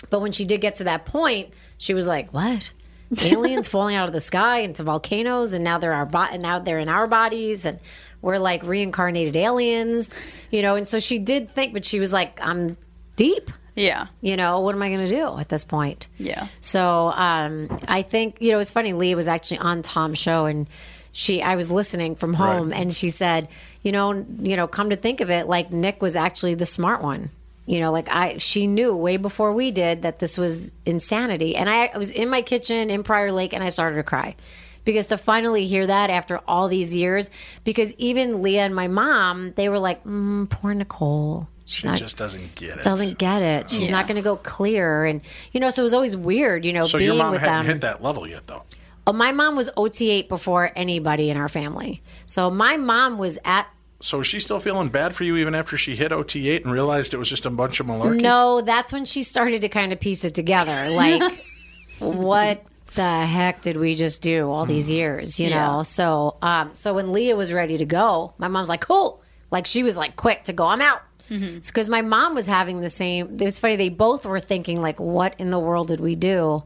But when she did get to that point, she was like, what? Aliens falling out of the sky into volcanoes, and now they're our bo- and now they're in our bodies, and we're like reincarnated aliens, you know. And so she did think, but she was like, "I'm deep." Yeah. You know, what am I going to do at this point? Yeah. So um, I think you know it's funny. Leah was actually on Tom's show, and she I was listening from home, Right. and she said, you know, you know, come to think of it, like Nick was actually the smart one. You know, like I, she knew way before we did that this was insanity, and I, I was in my kitchen in Prior Lake, and I started to cry because to finally hear that after all these years, because even Leah and my mom, they were like, mm, poor Nicole. She's She not just doesn't get it. doesn't get it. She's Yeah. not going to go clear, and you know, so it was always weird. You know, So being your mom with hadn't them. hit that level yet, though. Oh, my mom was OT8 before anybody in our family. So my mom was at. So is she still feeling bad for you even after she hit OT8 and realized it was just a bunch of malarkey? No, that's when she started to kind of piece it together. Like, what the heck did we just do all these hmm. years? You Yeah. know. So, um, so when Leah was ready to go, my mom's like, "Cool." Like she was like quick to go. I'm out. Mm-hmm. because my mom was having the same. It was funny. They both were thinking like, "What in the world did we do?"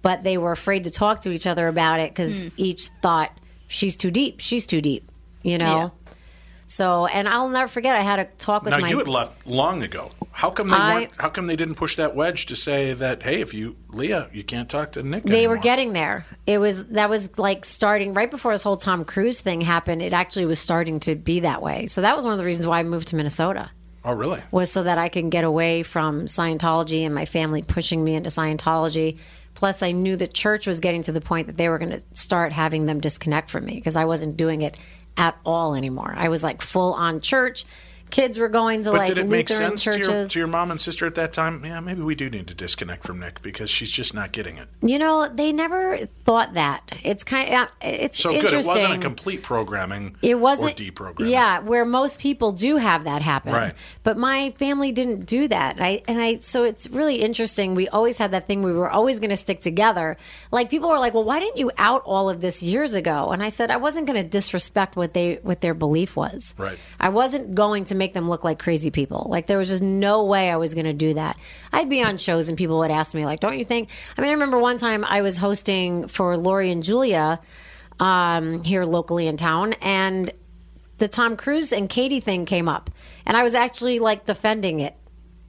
But they were afraid to talk to each other about it because hmm. each thought she's too deep. She's too deep. You know. Yeah. So, and I'll never forget. I had a talk with Now my. you had left long ago. How come they I- weren't? How come they didn't push that wedge to say that? Hey, if you Leah, you can't talk to Nick. they were getting there. It was that was like starting right before this whole Tom Cruise thing happened. It actually was starting to be that way. So that was one of the reasons why I moved to Minnesota. Oh, really? was so that I can get away from Scientology and my family pushing me into Scientology. Plus, I knew the church was getting to the point that they were going to start having them disconnect from me because I wasn't doing it at all anymore. I was like full on church. Kids were going to But like did it make Lutheran sense to churches. your, to your mom and sister at that time? Yeah, maybe we do need to disconnect from Nick because she's just not getting it. You know, they never thought that. It's kind of it's So good. It wasn't a complete programming. It wasn't or deprogramming. Yeah, where most people do have that happen. Right. But my family didn't do that. I and I so it's really interesting. We always had that thing we were always going to stick together. Like people were like, "Well, why didn't you out all of this years ago?" And I said I wasn't going to disrespect what they what their belief was. Right. I wasn't going to make them look like crazy people. Like there was just no way I was going to do that. I'd be on shows and people would ask me like, "Don't you think?" I mean, I remember one time I was hosting for Lori and Julia um, here locally in town, and the Tom Cruise and Katie thing came up, and I was actually like defending it,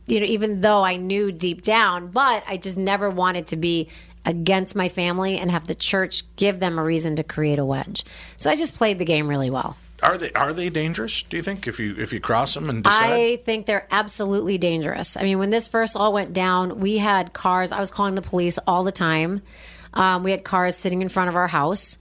you know, even though I knew deep down, but I just never wanted to be against my family and have the church give them a reason to create a wedge. So I just played the game really well. Are they are they dangerous? Do you think if you if you cross them and decide? I think they're absolutely dangerous. I mean, when this first all went down, we had cars. I was calling the police all the time. Um, we had cars sitting in front of our house.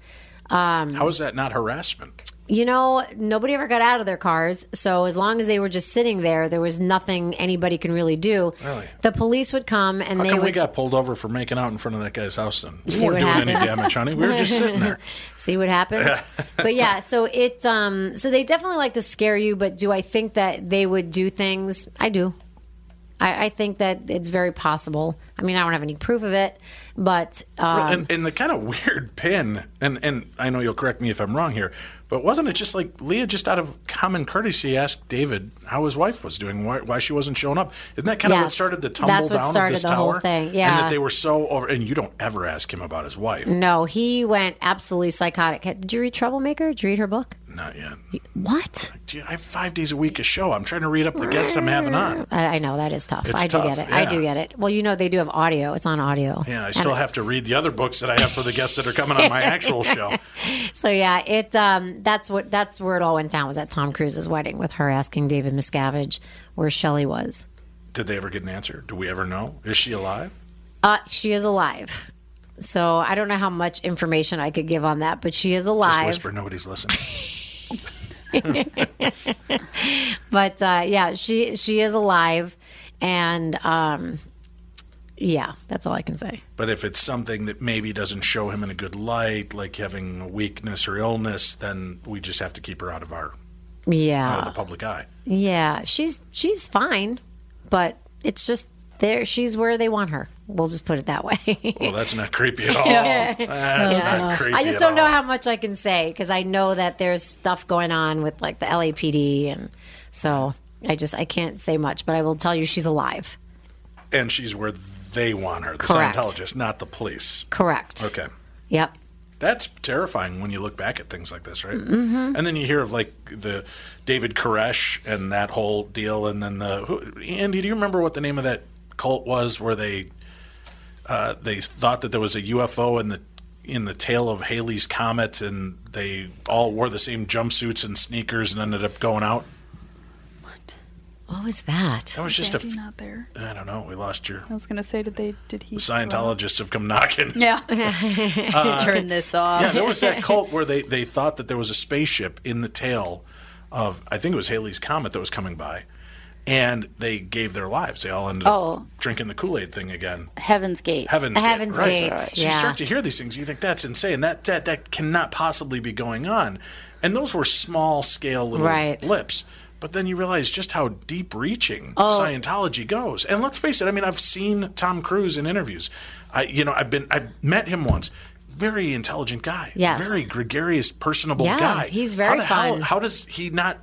Um, How is that not harassment? You know, nobody ever got out of their cars. So as long as they were just sitting there, there was nothing anybody can really do. Really? The police would come and How they come would we got pulled over for making out in front of that guy's house then? We See weren't what doing any damage, honey. We were just sitting there. see what happens. but yeah, so it um so they definitely like to scare you, but do I think that they would do things? I do. I, I think that it's very possible. I mean, I don't have any proof of it, but um, and, and the kind of weird pin, and, and I know you'll correct me if I'm wrong here, but wasn't it just like Leah, just out of common courtesy, asked David how his wife was doing, why, why she wasn't showing up? Isn't that kind of what started the tumble That's what down started of this the tower? whole thing, And yeah. that they were so over, and you don't ever ask him about his wife. no, he went absolutely psychotic. Did you read Troublemaker? Did you read her book? Not yet. What? I have five days a week a show. I'm trying to read up the guests I'm having on. I, I know that is tough. It's I do tough, get it. I yeah. do get it. Well, you know they do have audio. It's on audio. Yeah, I And still have to read the other books that I have for the guests that are coming on my actual show. So yeah, it um that's what that's where it all went down was at Tom Cruise's wedding with her asking David Miscavige where Shelly was. Did they ever get an answer? Do we ever know? Is she alive? Uh she is alive. So I don't know how much information I could give on that, but she is alive. Just alive. whisper, nobody's listening. but uh, yeah, she she is alive, and um, yeah, that's all I can say. But if it's something that maybe doesn't show him in a good light, like having a weakness or illness, then we just have to keep her out of our yeah out of the public eye. yeah, she's she's fine, but it's just there. She's where they want her. We'll just put it that way. Well, that's not creepy at all. Yeah. That's Yeah. not creepy. I just don't know all. how much I can say because I know that there's stuff going on with like the LAPD, and so I just I can't say much. But I will tell you, she's alive. And she's where they want her, the Correct. Scientologist, not the police. Correct. Okay. Yep. That's terrifying when you look back at things like this, right? Mhm. And then you hear of like the David Koresh and that whole deal, and then the who, Andy. Do you remember what the name of that cult was where they uh, they thought that there was a UFO in the in the tail of Halley's comet, and they all wore the same jumpsuits and sneakers, and ended up going out? What What was that? That was just a. Daddy f- not there. I don't know. We lost your. I was gonna say, did they? Did he? The Scientologists have come knocking. Yeah. Uh, Turn this off. Yeah, there was that cult where they, they thought that there was a spaceship in the tail of I think it was Halley's comet that was coming by, and they gave their lives. They all ended Oh. up drinking the Kool Aid thing again. Heaven's Gate. Heaven's Gate. Heaven's right. Gate, So you start to hear these things, you think that's insane. That that that cannot possibly be going on. And those were small scale little Right. blips. But then you realize just how deep reaching Oh. Scientology goes. And let's face it, I mean I've seen Tom Cruise in interviews. I you know, I've been I've met him once. Very intelligent guy. Yes. Very gregarious, personable Yeah, guy. he's very how the hell- fun. how does he not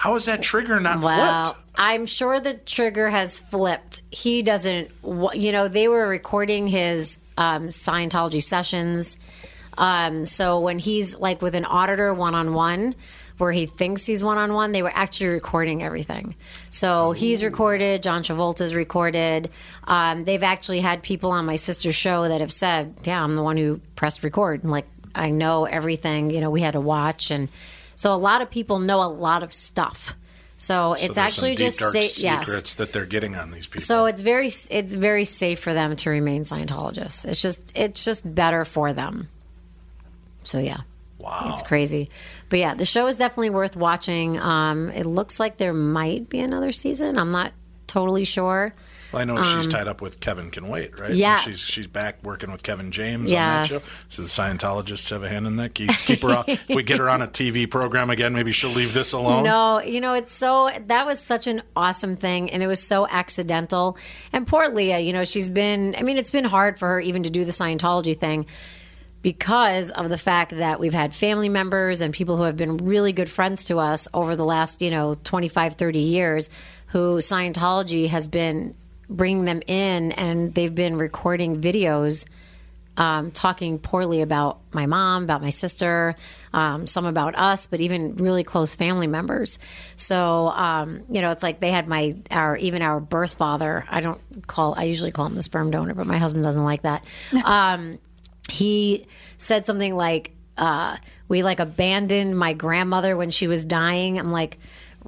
how is that trigger not Well, flipped? I'm sure the trigger has flipped. He doesn't, you know, they were recording his um, Scientology sessions. Um, so when he's like with an auditor one on one, where he thinks he's one on one, they were actually recording everything. So he's recorded, John Travolta's recorded. Um, they've actually had people on my sister's show that have said, Yeah, I'm the one who pressed record. And like, I know everything, you know, we had to watch. And so a lot of people know a lot of stuff. So So it's actually deep, just sa- secrets yes. that they're getting on these people. So it's very it's very safe for them to remain Scientologists. It's just it's just better for them. So yeah. Wow. It's crazy. But yeah, the show is definitely worth watching. Um, it looks like there might be another season. I'm not totally sure. Well, I know she's Um, tied up with Kevin Can Wait, right? Yeah. She's she's back working with Kevin James on that Yes. show. So the Scientologists have a hand in that. Keep, keep her on. if we get her on a TV program again, maybe she'll leave this alone. No, you know, it's so that was such an awesome thing and it was so accidental. And poor Leah, you know, she's been I mean, it's been hard for her even to do the Scientology thing because of the fact that we've had family members and people who have been really good friends to us over the last, you know, 25, 30 years who Scientology has been bringing them in and they've been recording videos um, talking poorly about my mom, about my sister, um, some about us, but even really close family members. So, um, you know, it's like they had my, our, even our birth father. I don't call, I usually call him the sperm donor, but my husband doesn't like that. Um, he said something like, uh, we like abandoned my grandmother when she was dying. I'm like,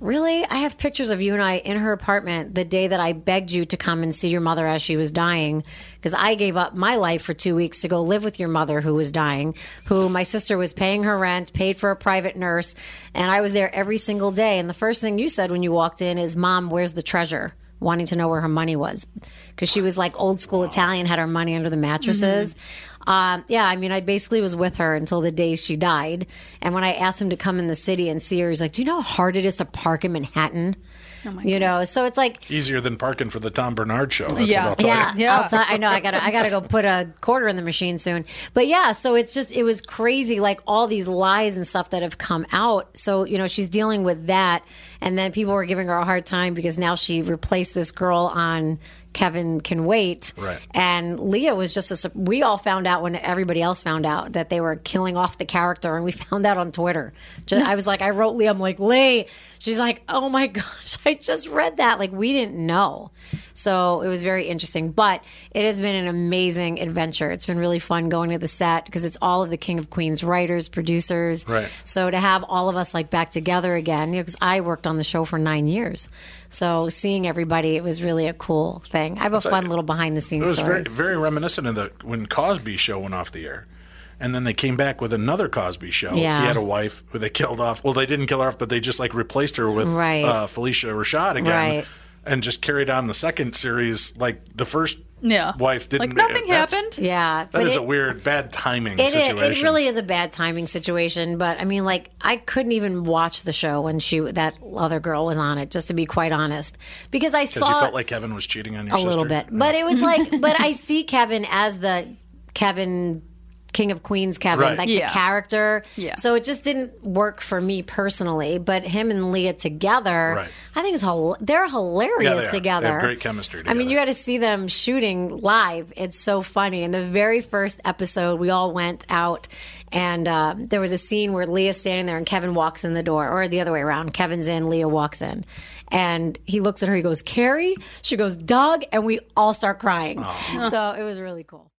Really? I have pictures of you and I in her apartment the day that I begged you to come and see your mother as she was dying. Because I gave up my life for two weeks to go live with your mother who was dying, who my sister was paying her rent, paid for a private nurse. And I was there every single day. And the first thing you said when you walked in is, Mom, where's the treasure? Wanting to know where her money was. Because she was like old school Italian, had her money under the mattresses. Mm-hmm. Um, yeah, I mean, I basically was with her until the day she died. And when I asked him to come in the city and see her, he's like, Do you know how hard it is to park in Manhattan? you know, so it's like, Easier than parking for the Tom Barnard show. That's yeah, what I'll tell yeah, you. I'll tell- I know. I gotta, I gotta go put a quarter in the machine soon. But yeah, so it's just, it was crazy, like all these lies and stuff that have come out. So you know, she's dealing with that, and then people were giving her a hard time because now she replaced this girl on Kevin Can Wait, Right. and Leah was just a. We all found out when everybody else found out that they were killing off the character, and we found out on Twitter. Just, I was like, I wrote Leah, I'm like, Lee. She's like, oh my gosh, I just read that. Like, we didn't know. So it was very interesting. But it has been an amazing adventure. It's been really fun going to the set because it's all of the King of Queens writers, producers. Right. So to have all of us like back together again, because I worked on the show for nine years. So seeing everybody, it was really a cool thing. I have a fun like- little behind the scenes. It was story. very, very reminiscent of the when Cosby show went off the air. And then they came back with another Cosby show. Yeah. He had a wife who they killed off. Well, they didn't kill her off, but they just like replaced her with Right. uh, Phylicia Rashad again, Right. and just carried on the second series like the first Yeah. wife didn't. Like nothing that's- happened. yeah. That but is it- a weird, bad timing It, is, situation. it really is a bad timing situation, but I mean, like, I couldn't even watch the show when she that other girl was on it, just to be quite honest, because I because saw you felt like Kevin was cheating on your a sister. little bit, but it was like, but I see Kevin as the Kevin King of Queens, Kevin, Right. like Yeah. the character. Yeah. So it just didn't work for me personally. But him and Leah together, Right. I think it's hil- they're hilarious Yeah, they together. They have great chemistry I mean, you got to see them shooting live. It's so funny. In the very first episode, we all went out, and uh, there was a scene where Leah's standing there, and Kevin walks in the door, or the other way around. Kevin's in, Leah walks in, and he looks at her. He goes, "Carrie." She goes, "Doug," and we all start crying. So it was really cool.